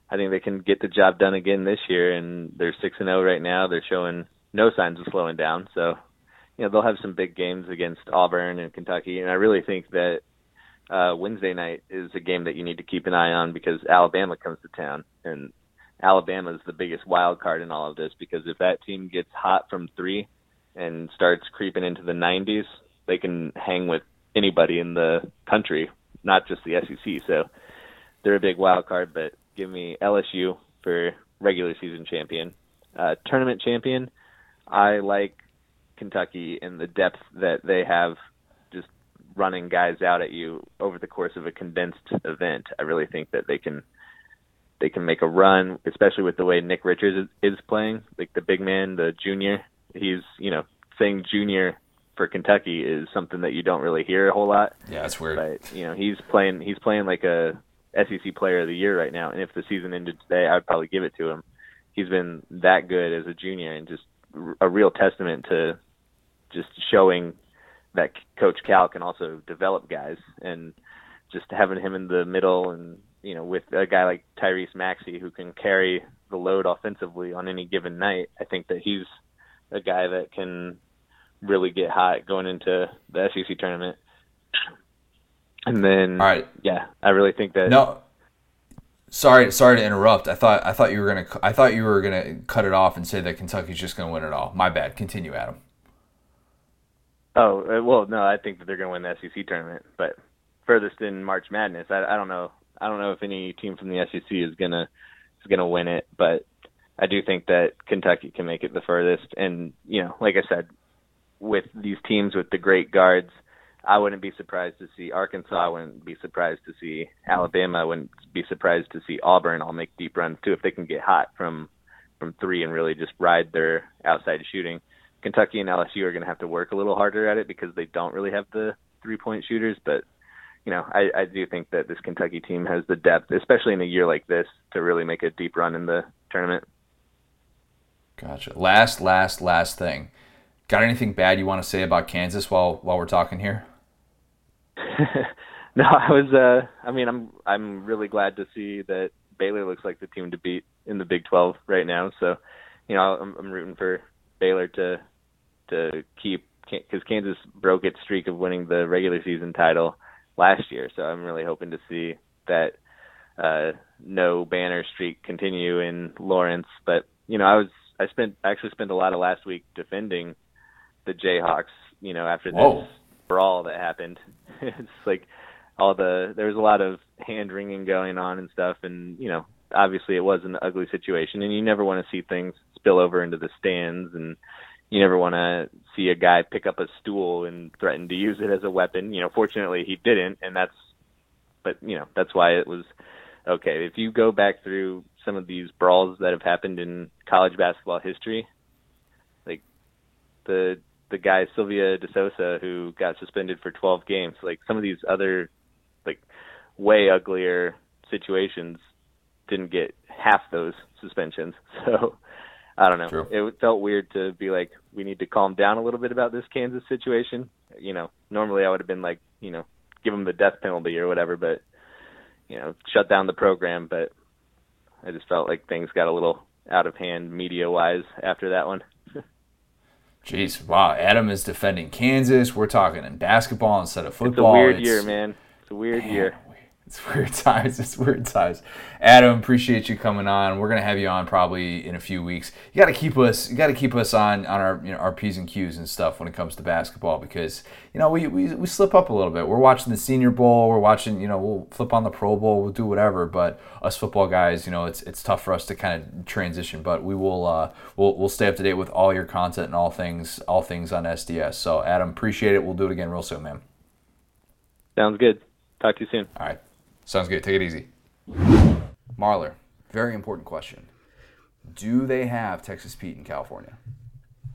I think they can get the job done again this year, and they're six and zero oh right now. They're showing no signs of slowing down. So, you know, they'll have some big games against Auburn and Kentucky, and I really think that uh, Wednesday night is a game that you need to keep an eye on because Alabama comes to town, and Alabama is the biggest wild card in all of this because if that team gets hot from three and starts creeping into the 90s, they can hang with anybody in the country, not just the SEC. So they're a big wild card, but give me LSU for regular season champion. Uh, tournament champion, I like Kentucky in the depth that they have running guys out at you over the course of a condensed event. I really think that they can they can make a run, especially with the way Nick Richards is, is playing, like the big man, the junior. He's you know saying junior for Kentucky is something that you don't really hear a whole lot. Yeah, that's weird. But you know he's playing he's playing like a SEC Player of the Year right now, and if the season ended today, I'd probably give it to him. He's been that good as a junior, and just a real testament to just showing that Coach Cal can also develop guys, and just having him in the middle, and you know, with a guy like Tyrese Maxey who can carry the load offensively on any given night, I think that he's a guy that can really get hot going into the SEC tournament. And then, all right, yeah, I really think that. No, sorry, sorry to interrupt. I thought I thought you were gonna I thought you were gonna cut it off and say that Kentucky's just gonna win it all. My bad. Continue, Adam. Oh uh, well, no, I think that they're going to win the SEC tournament, but furthest in March Madness, I, I don't know. I don't know if any team from the SEC is gonna is gonna win it, but I do think that Kentucky can make it the furthest. And you know, like I said, with these teams with the great guards, I wouldn't be surprised to see Arkansas. I wouldn't be surprised to see Alabama. I wouldn't be surprised to see Auburn. I'll make deep runs too if they can get hot from from three and really just ride their outside shooting. Kentucky and LSU are going to have to work a little harder at it because they don't really have the three point shooters. But you know, I, I do think that this Kentucky team has the depth, especially in a year like this, to really make a deep run in the tournament. Gotcha. Last, last, last thing. Got anything bad you want to say about Kansas while while we're talking here? no, I was. uh I mean, I'm I'm really glad to see that Baylor looks like the team to beat in the Big 12 right now. So, you know, I'm, I'm rooting for Baylor to to keep because Kansas broke its streak of winning the regular season title last year. So I'm really hoping to see that uh, no banner streak continue in Lawrence. But you know, I was I spent actually spent a lot of last week defending the Jayhawks. You know, after Whoa. this brawl that happened, it's like all the there was a lot of hand wringing going on and stuff, and you know, obviously it was an ugly situation, and you never want to see things spill over into the stands and you never want to see a guy pick up a stool and threaten to use it as a weapon. You know, fortunately he didn't, and that's, but you know, that's why it was okay. If you go back through some of these brawls that have happened in college basketball history, like the the guy Silvio De Sousa who got suspended for 12 games, like some of these other like way uglier situations didn't get half those suspensions. So I don't know. True. It felt weird to be like, we need to calm down a little bit about this Kansas situation. You know, normally I would have been like, you know, give them the death penalty or whatever, but you know, shut down the program. But I just felt like things got a little out of hand media wise after that one. Jeez, wow! Adam is defending Kansas. We're talking in basketball instead of football. It's a weird It's- year, man. It's a weird Man, year. It's weird times. It's weird times. Adam, appreciate you coming on. We're gonna have you on probably in a few weeks. You got to keep us. You got to keep us on on our you know our p's and q's and stuff when it comes to basketball because you know we, we we slip up a little bit. We're watching the Senior Bowl. We're watching you know we'll flip on the Pro Bowl. We'll do whatever. But us football guys, you know it's it's tough for us to kind of transition. But we will uh we'll we'll stay up to date with all your content and all things all things on SDS. So Adam, appreciate it. We'll do it again real soon, man. Sounds good. Talk to you soon. All right. Sounds good. Take it easy. Marler, very important question. Do they have Texas Pete in California?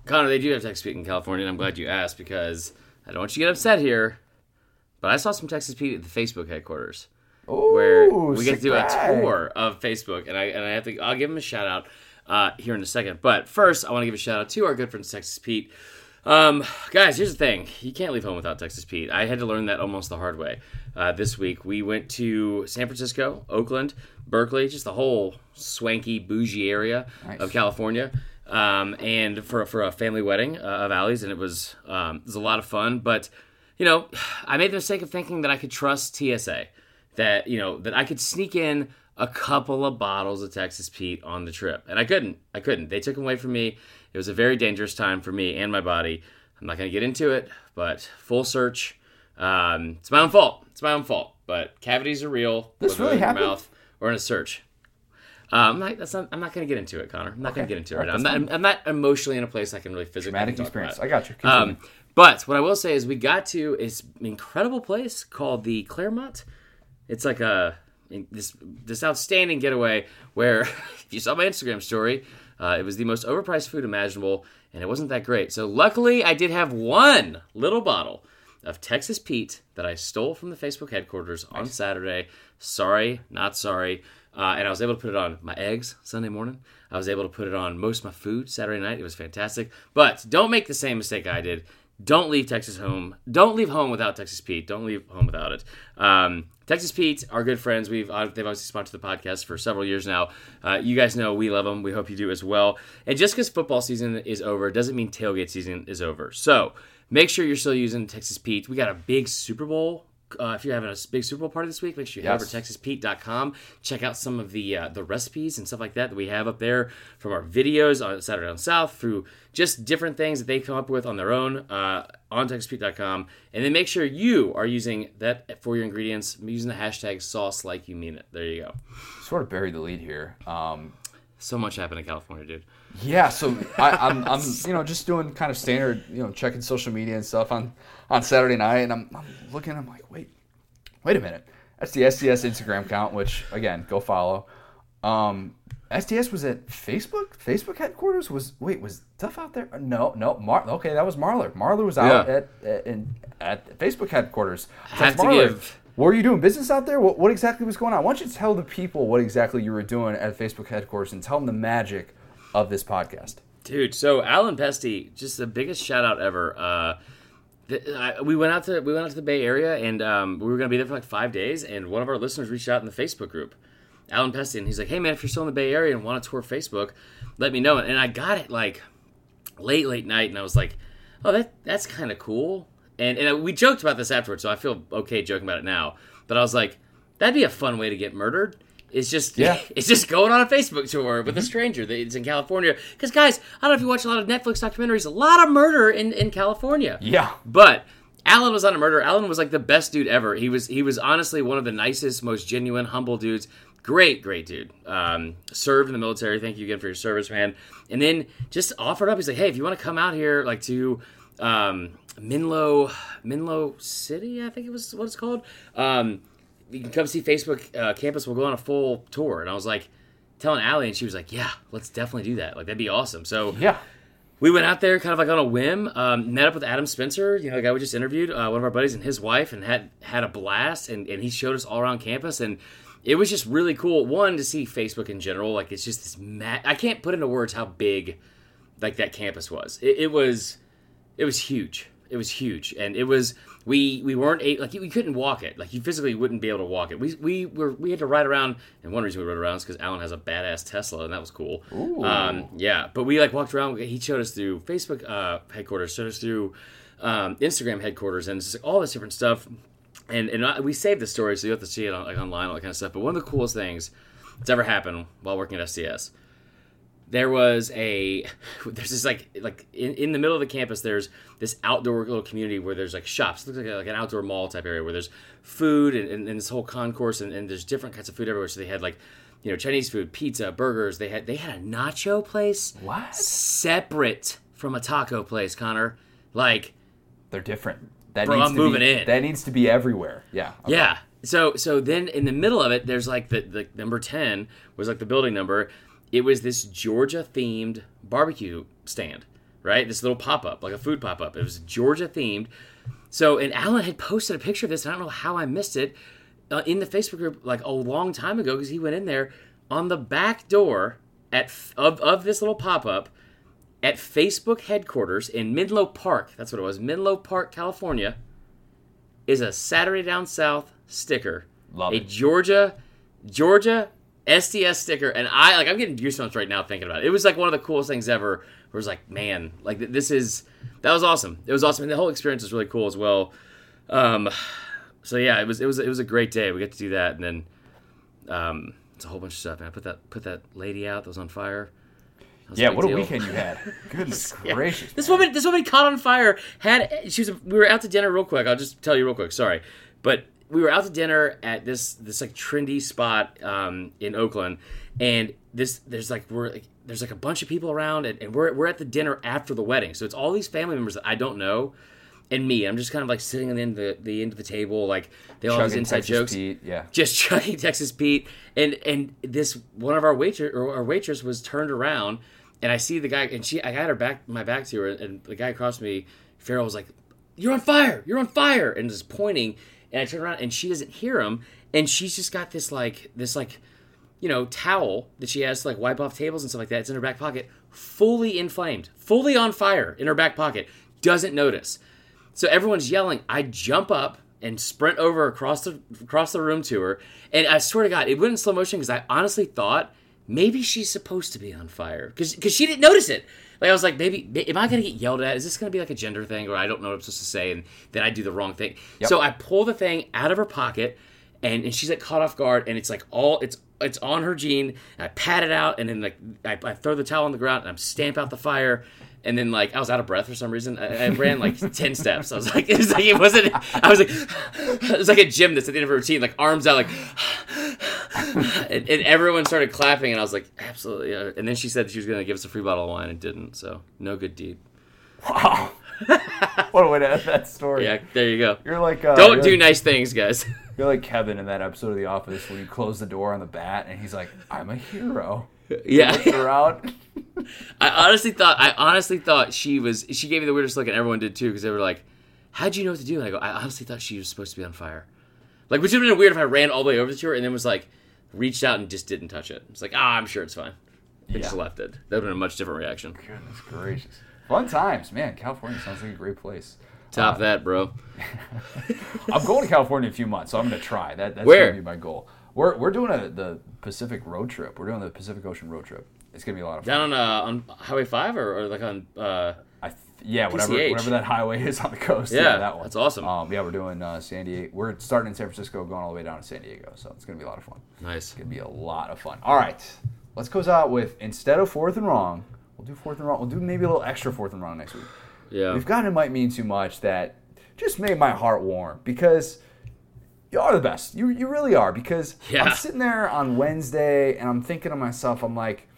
Connor, they do have Texas Pete in California, and I'm glad you asked because I don't want you to get upset here. but I saw some Texas Pete at the Facebook headquarters Ooh, where we get to do a tour of Facebook, and I and I have to I'll give him a shout out uh, here in a second. But first, I want to give a shout out to our good friend Texas Pete. Um, guys, here's the thing: you can't leave home without Texas Pete. I had to learn that almost the hard way. Uh, this week, we went to San Francisco, Oakland, Berkeley, just the whole swanky, bougie area Nice. of California. Um, and for for a family wedding uh, of Allie's, and it was um, it was a lot of fun. But you know, I made the mistake of thinking that I could trust TSA, that you know that I could sneak in a couple of bottles of Texas Pete on the trip, and I couldn't. I couldn't. They took them away from me. It was a very dangerous time for me and my body. I'm not going to get into it, but full search. Um, it's my own fault. It's my own fault. But cavities are real. This really happened? Mouth or in a search. Um, I'm not, that's not, I'm not going to get into it, Connor. I'm not going to get into it. All right, I'm, not, I'm not emotionally in a place I can really physically Traumatic experience. I got you. Um, but what I will say is we got to this incredible place called the Claremont. It's like a this this outstanding getaway where if you saw my Instagram story, uh, it was the most overpriced food imaginable, and it wasn't that great. So luckily, I did have one little bottle of Texas Pete that I stole from the Facebook headquarters on Saturday. Sorry, not sorry. Uh, and I was able to put it on my eggs Sunday morning. I was able to put it on most of my food Saturday night. It was fantastic. But don't make the same mistake I did. Don't leave Texas home. Don't leave home without Texas Pete. Don't leave home without it. Um, Texas Pete, our good friends. We've uh, they've obviously sponsored the podcast for several years now. Uh, you guys know we love them. We hope you do as well. And just because football season is over doesn't mean tailgate season is over. So make sure you're still using Texas Pete. We got a big Super Bowl. Uh, if you're having a big Super Bowl party this week, make sure you head over Yes. to TexasPete.com. Check out some of the uh, the recipes and stuff like that that we have up there from our videos on Saturday Down South through just different things that they come up with on their own uh, on TexasPete.com. And then make sure you are using that for your ingredients, using the hashtag sauce like you mean it. There you go. sort of buried the lead here. Um, So much happened in California, dude. Yeah, so I, I'm, I'm, you know, just doing kind of standard, you know, checking social media and stuff on, on Saturday night, and I'm, I'm looking, I'm like, wait, wait a minute, that's the SDS Instagram account, which again, go follow. Um, SDS was at Facebook, Facebook headquarters. Was wait, was Duff out there? No, no, Mar. Okay, that was Marler. Marler was out Yeah. at, at in at Facebook headquarters. So it's to Marler. give- What were you doing business out there? What, what exactly was going on? Why don't you tell the people what exactly you were doing at Facebook headquarters and tell them the magic of this podcast? Dude, so Alan Pesty, just the biggest shout out ever. Uh, I, we went out to we went out to the Bay Area, and um, we were gonna be there for like five days. And one of our listeners reached out in the Facebook group, Alan Pesty, and he's like, "Hey man, if you're still in the Bay Area and want to tour Facebook, let me know." And I got it like late late night, and I was like, "Oh, that that's kind of cool." And and we joked about this afterwards, so I feel okay joking about it now. But I was like, "That'd be a fun way to get murdered." It's just Yeah. it's just going on a Facebook tour with a stranger that is in California. Because guys, I don't know if you watch a lot of Netflix documentaries, a lot of murder in, in California. Yeah. But Alan was on a murder. Alan was like the best dude ever. He was he was honestly one of the nicest, most genuine, humble dudes. Great, great dude. Um, served in the military. Thank you again for your service, man. And then just offered up. He's like, hey, if you want to come out here, like to um, Menlo, Menlo City, I think it was what it's called. Um, you can come see Facebook uh, campus. We'll go on a full tour. And I was like, telling Allie, and she was like, yeah, let's definitely do that. Like that'd be awesome. So Yeah. we went out there kind of like on a whim. Um, met up with Adam Spencer, you know, the guy we just interviewed, uh, one of our buddies, and his wife, and had had a blast. And, and he showed us all around campus, and it was just really cool. One to see Facebook in general, like it's just this. Ma- I can't put into words how big, like that campus was. It, it was, it was huge. It was huge, and it was we we weren't able, like we couldn't walk it. Like you physically wouldn't be able to walk it. We we were we had to ride around, and one reason we rode around is because Alan has a badass Tesla, and that was cool. Um, yeah, but we like walked around. He showed us through Facebook uh, headquarters, showed us through um, Instagram headquarters, and just like all this different stuff. And and I, we saved the story, so you have to see it on, like online, all that kind of stuff. But one of the coolest things that's ever happened while working at SDS there was a there's this like like in, in the middle of the campus there's this outdoor little community where there's like shops it looks like, a- like an outdoor mall type area where there's food and, and, and this whole concourse and, and there's different kinds of food everywhere so they had like you know chinese food pizza burgers they had they had a nacho place What? separate from a taco place connor like They're different. That Bro, needs I'm to moving be, in. That needs to be everywhere. Yeah. Okay. Yeah. So so then in the middle of it, there's like the, the number ten was like the building number. It was this Georgia themed barbecue stand, right? This little pop up, like a food pop up. It was Georgia themed. So, and Alan had posted a picture of this, and I don't know how I missed it uh, in the Facebook group like a long time ago because he went in there on the back door at f- of, of this little pop up at Facebook headquarters in Menlo Park. That's what it was, Menlo Park, California. Is a Saturday Down South sticker, Love a it. Georgia, Georgia SDS sticker, and I like I'm getting goosebumps right now thinking about it. It was like one of the coolest things ever. Where it was like, man, like this is that was awesome. It was awesome, and the whole experience was really cool as well. Um, so yeah, it was it was it was a great day. We got to do that, and then um, it's a whole bunch of stuff. And I put that put that lady out that was on fire. Was Yeah, big what a weekend you had. Goodness gracious. This woman, this woman caught on fire. Had she was? We were out to dinner real quick. I'll just tell you real quick. Sorry, but we were out to dinner at this this like trendy spot um, in Oakland, and this there's like we're like, there's like a bunch of people around, and, and we're we're at the dinner after the wedding. So it's all these family members that I don't know, and me. I'm just kind of like sitting in the end of the, the end of the table, like they all have these inside Texas jokes Pete, yeah. just chugging Texas Pete, and and this one of our waiter or our waitress was turned around, and I see the guy, and she I had her back my back to her, and the guy across me, Farrell was like, "You're on fire! You're on fire!" and just pointing, and I turn around and she doesn't hear him, and she's just got this like this like, you know, towel that she has to like wipe off tables and stuff like that. It's in her back pocket, fully inflamed, fully on fire in her back pocket. Doesn't notice. So everyone's yelling. I jump up and sprint over across the across the room to her. And I swear to God, it went in slow motion because I honestly thought maybe she's supposed to be on fire because she didn't notice it. Like I was like, maybe am I gonna get yelled at? Is this gonna be like a gender thing, or I don't know what I'm supposed to say, and then I do the wrong thing? So I pull the thing out of her pocket, and, and she's like caught off guard, and it's like all it's it's on her jean. And I pat it out, and then like I, I throw the towel on the ground, and I stamp out the fire. And then like I was out of breath for some reason. I, I ran like ten steps. I was like, it was like it wasn't. I was like, it was like a gymnast at the end of a routine, like arms out, like. and, and everyone started clapping, and I was like, absolutely. And then she said she was going to give us a free bottle of wine, and didn't. So no good deed. Wow. what a way to end that story. Yeah, there you go. You're like uh, Don't you're do like, nice things, guys. You're like Kevin in that episode of The Office when you close the door on the bat and he's like, "I'm a hero." yeah. Around. I honestly thought I honestly thought she was she gave me the weirdest look and everyone did too because they were like, How'd you know what to do? And I go, I honestly thought she was supposed to be on fire. Like which would have been weird if I ran all the way over to her and then was like reached out and just didn't touch it. It's like, ah, I'm sure it's fine. I just left it. That would have been a much different reaction. Goodness gracious. Fun times, man. California sounds like a great place. Top that, bro. I'm going to California in a few months, so I'm going to try. That, that's going to be my goal. We're, we're doing a, the Pacific road trip. We're doing the Pacific Ocean road trip. It's going to be a lot of fun. Down on uh, on Highway Five or, or like on uh I th- yeah, whatever, whatever that highway is on the coast. Yeah, that one. that's awesome. Um, yeah, we're doing uh, San Diego. We're starting in San Francisco, going all the way down to San Diego. So it's going to be a lot of fun. nice. It's going to be a lot of fun. All right, let's close out with instead of fourth and wrong, we'll do fourth and wrong. We'll do maybe a little extra fourth and wrong next week. Yeah. We've gotten it might mean too much that just made my heart warm because you are the best. You you really are because Yeah. I'm sitting there on Wednesday and I'm thinking to myself, I'm like,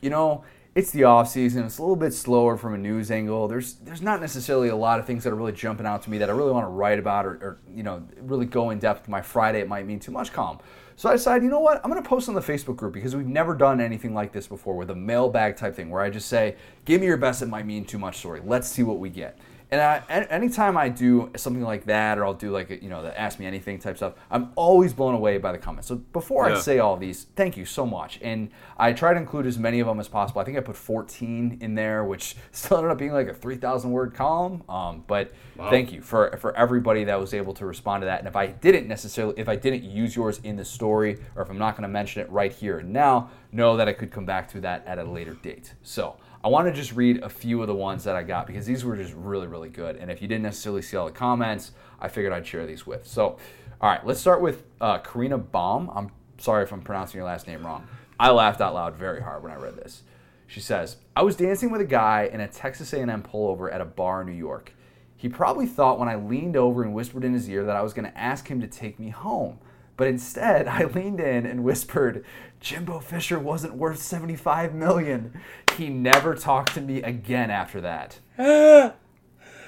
you know, it's the off season. It's a little bit slower from a news angle. There's there's not necessarily a lot of things that are really jumping out to me that I really want to write about or, or you know really go in depth. My Friday it might mean too much calm. So I decided, you know what? I'm going to post on the Facebook group because we've never done anything like this before with a mailbag type thing where I just say, "Give me your best. It might mean too much story. Let's see what we get." And I, anytime I do something like that, or I'll do like you know the ask me anything type stuff, I'm always blown away by the comments. So before I say all these, thank you so much. And I try to include as many of them as possible. I think I put 14 in there, which still ended up being like a 3,000 word column. Um, but thank you for for everybody that was able to respond to that. And if I didn't necessarily, if I didn't use yours in the story, or if I'm not going to mention it right here and now, know that I could come back to that at a later date. So. I want to just read a few of the ones that I got because these were just really, really good. And if you didn't necessarily see all the comments, I figured I'd share these with. So, all right, let's start with uh, Karina Baum. I'm sorry if I'm pronouncing your last name wrong. I laughed out loud very hard when I read this. She says, "I was dancing with a guy in a Texas A&M pullover at a bar in New York. He probably thought when I leaned over and whispered in his ear that I was going to ask him to take me home." But instead, I leaned in and whispered, "Jimbo Fisher wasn't worth 75 million. He never talked to me again after that.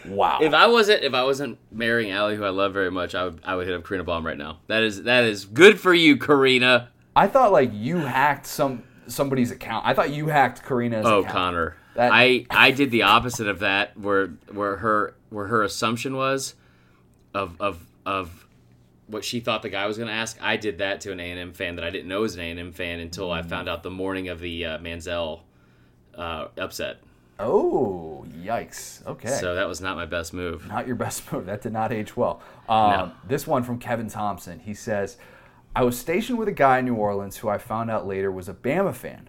Wow. If I wasn't if I wasn't marrying Allie, who I love very much, I would I would hit up Karina Baum right now. That is that is good for you, Karina. I thought like you hacked some somebody's account. I thought you hacked Karina's Oh, account. Connor. That- I I did the opposite of that, where where her where her assumption was of of of what she thought the guy was going to ask. I did that to an A and M fan that I didn't know was an A and M fan until Mm. I found out the morning of the uh, Manziel uh, upset. Oh, yikes. Okay. So that was not my best move. not your best move. That did not age well. Um, No. This one from Kevin Thompson. He says, I was stationed with a guy in New Orleans who I found out later was a Bama fan.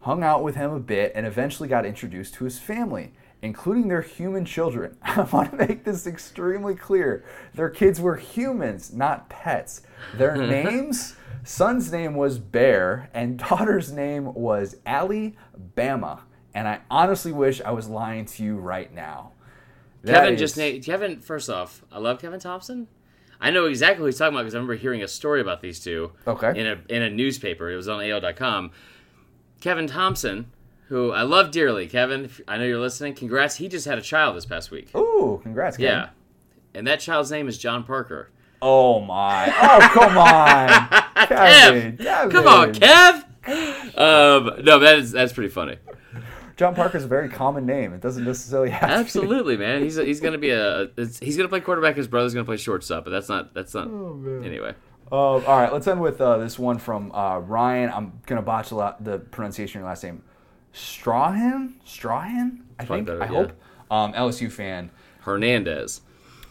Hung out with him a bit and eventually got introduced to his family, including their human children. I want to make this extremely clear. Their kids were humans, not pets. Their names, son's name was Bear, and daughter's name was Allie Bama. And I honestly wish I was lying to you right now. That Kevin is- just named Kevin. First off, I love Kevin Thompson. I know exactly what he's talking about because I remember hearing a story about these two. Okay. In a in a newspaper, it was on AL.com. Kevin Thompson, who I love dearly. Kevin, I know you're listening. Congrats. He just had a child this past week. Ooh, congrats, Kevin. Yeah. And that child's name is John Parker. Oh my. Oh come on. Kevin, Kevin. Come on, Kev. Um, no, that is that's pretty funny. John Parker's a very common name. It doesn't necessarily have to be. Absolutely, man. He's he's gonna be a he's gonna play quarterback. His brother's gonna play shortstop, but that's not that's not. anyway, Uh, all right, let's end with uh, this one from uh, Ryan. I'm gonna botch a lot, the pronunciation of your last name. Strahan? Strahan? I Probably think. better, I yeah. hope. Um, LSU fan. Hernandez.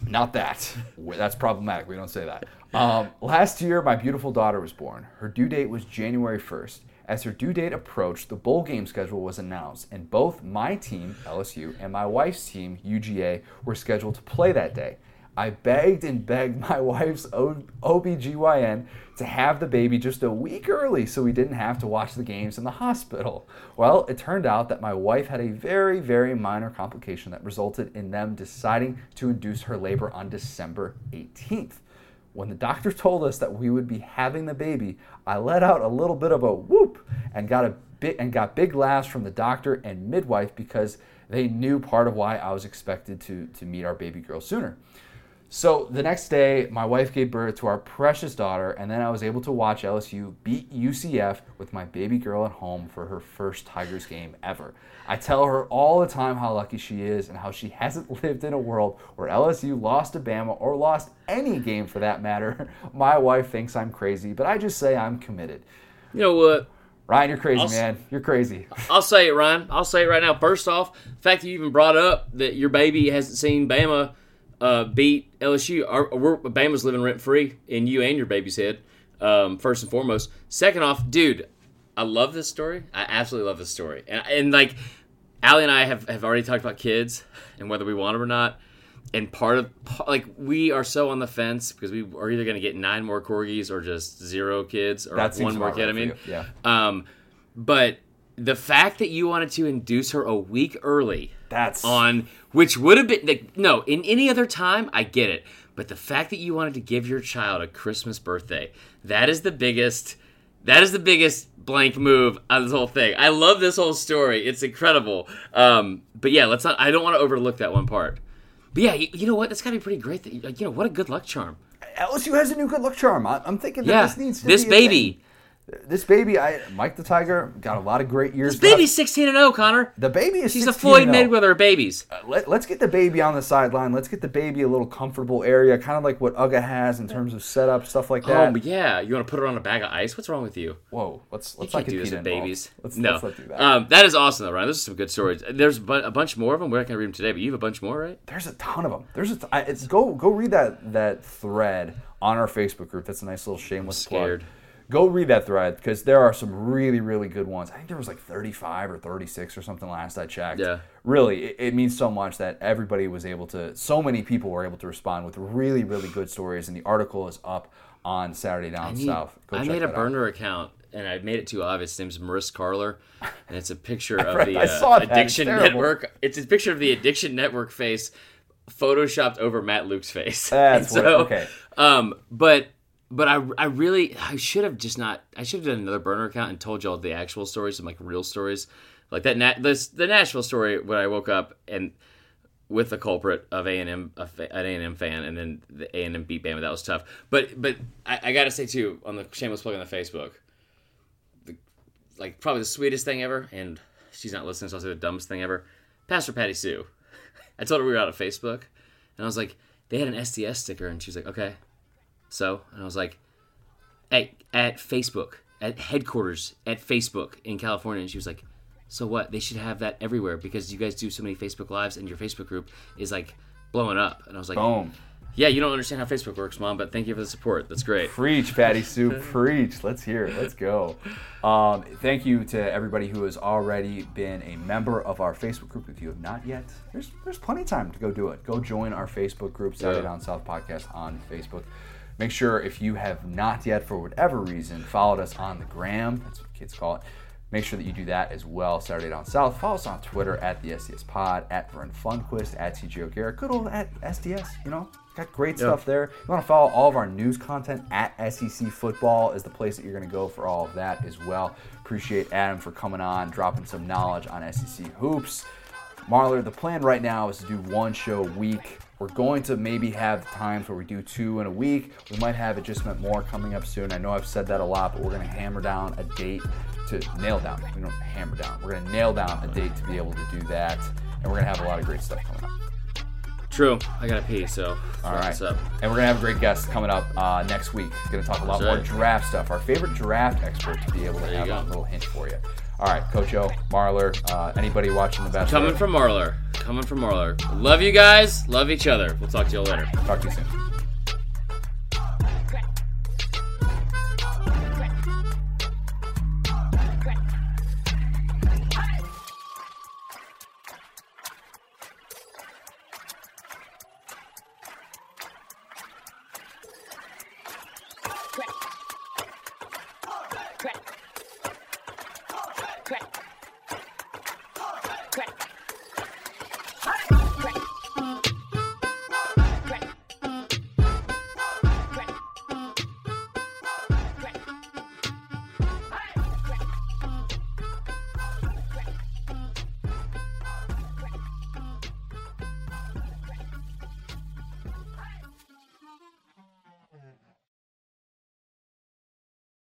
Not that. That's problematic. We don't say that. Um, last year, my beautiful daughter was born. Her due date was January 1st. As her due date approached, the bowl game schedule was announced, and both my team, LSU, and my wife's team, UGA, were scheduled to play that day. I begged and begged my wife's OBGYN to have the baby just a week early so we didn't have to watch the games in the hospital. Well, it turned out that my wife had a very, very minor complication that resulted in them deciding to induce her labor on December 18th. When the doctor told us that we would be having the baby, I let out a little bit of a whoop and got a bit and got big laughs from the doctor and midwife because they knew part of why I was expected to to meet our baby girl sooner. So the next day, my wife gave birth to our precious daughter, and then I was able to watch LSU beat UCF with my baby girl at home for her first Tigers game ever. I tell her all the time how lucky she is and how she hasn't lived in a world where LSU lost to Bama or lost any game for that matter. My wife thinks I'm crazy, but I just say I'm committed. You know what? Ryan, you're crazy, I'll man. You're crazy. I'll say it, Ryan. I'll say it right now. First off, the fact that you even brought up that your baby hasn't seen Bama uh, beat LSU, our, we're, Bama's living rent free in you and your baby's head. Um, first and foremost. Second off, dude, I love this story. I absolutely love this story. And, and like, Allie and I have, have already talked about kids and whether we want them or not. And part of like we are so on the fence because we are either going to get nine more corgis or just zero kids or That one more kid. right I mean. Yeah. um, but the fact that you wanted to induce her a week early That's on which would have been like, no in any other time I get it, but the fact that you wanted to give your child a Christmas birthday that is the biggest that is the biggest blank move on this whole thing. I love this whole story. It's incredible. Um, but yeah, let's not. I don't want to overlook that one part. But yeah, you, you know what? That's got to be pretty great. That you know what a good luck charm. LSU has a new good luck charm. I, I'm thinking that Yeah, this needs to this be baby. This baby, I Mike the Tiger got a lot of great years. this baby's sixteen and zero. Connor, The baby is she's a 16 Floyd oh. Mayweather of babies. Let, us get the baby on the sideline. Let's get the baby a little comfortable area, kind of like what Uga has in terms of setup, stuff like that. Oh yeah, you want to put her on a bag of ice? What's wrong with you? Whoa, let's You let's can't do this with babies. Let's, no, let's do that. Um, that is awesome though, Ryan. Those are some good stories. There's a bunch more of them. We're not gonna read them today, but you have a bunch more, right? There's a ton of them. There's a t- I- it's go go read that that thread on our Facebook group. That's a nice little shameless plug. Go read that thread because there are some really really good ones. I think there was like 35 or 36 or something last I checked. Yeah. Really, it, it means so much that everybody was able to. So many people were able to respond with really really good stories, and the article is up on Saturday Down need- South. Go I made a that out. burner account and I made it too obvious. His name's Marissa Carler, and it's a picture of read- the I uh, that. It's Addiction. Network. It's a picture of the Addiction Network face, photoshopped over Matt Luke's face. That's what- okay. Um, but but I I really I should have just not. I should have done another burner account and told y'all the actual stories, some like real stories, like that. Nat, this the Nashville story when I woke up and with the culprit of A and M, an A and M fan, and then the A and M beat Bama. That was tough. But but I, I got to say too on the shameless plug on the Facebook, the, like probably the sweetest thing ever, and she's not listening, so I'll say the dumbest thing ever. Pastor Patty Sue. I told her we were out of Facebook, and I was like, they had an SDS sticker, and she was like, okay. So, and I was like, at at Facebook, at headquarters at Facebook in California, and she was like, so what? They should have that everywhere because you guys do so many Facebook lives, and your Facebook group is like blowing up. And I was like, Boom. yeah, you don't understand how Facebook works, mom, but thank you for the support. That's great. Preach, Patty Sue, preach. Let's hear it. Let's go. Um, thank you to everybody who has already been a member of our Facebook group. If you have not yet, there's there's plenty of time to go do it. Go join our Facebook group, Saturday Yeah. Down South Podcast on Facebook. Make sure if you have not yet, for whatever reason, followed us on the gram, that's what kids call it, make sure that you do that as well. Saturday Down South. Follow us on Twitter at the SDS Pod, at Vern Funquist, at TJ O'Gara. Good old at SDS, you know? Got great stuff there. You want to follow all of our news content at SEC Football is the place that you're going to go for all of that as well. Appreciate Adam for coming on, dropping some knowledge on SEC hoops. Marler, the plan right now is to do one show a week. We're going to maybe have times where we do two in a week. We might have it just meant more coming up soon. I know I've said that a lot, but we're going to hammer down a date to nail down. We don't hammer down. We're going to nail down a date to be able to do that, and we're going to have a lot of great stuff coming up. True. I gotta pee, so All right. up? And we're going to have a great guest coming up uh, next week. Going to talk a lot That's more right. draft stuff. Our favorite draft expert to be able to you have a little hint for you. All right, Coach O, Marler, uh, anybody watching the Bachelor? Coming from Marler. Coming from Marler. Love you guys. Love each other. We'll talk to you all later. Talk to you soon.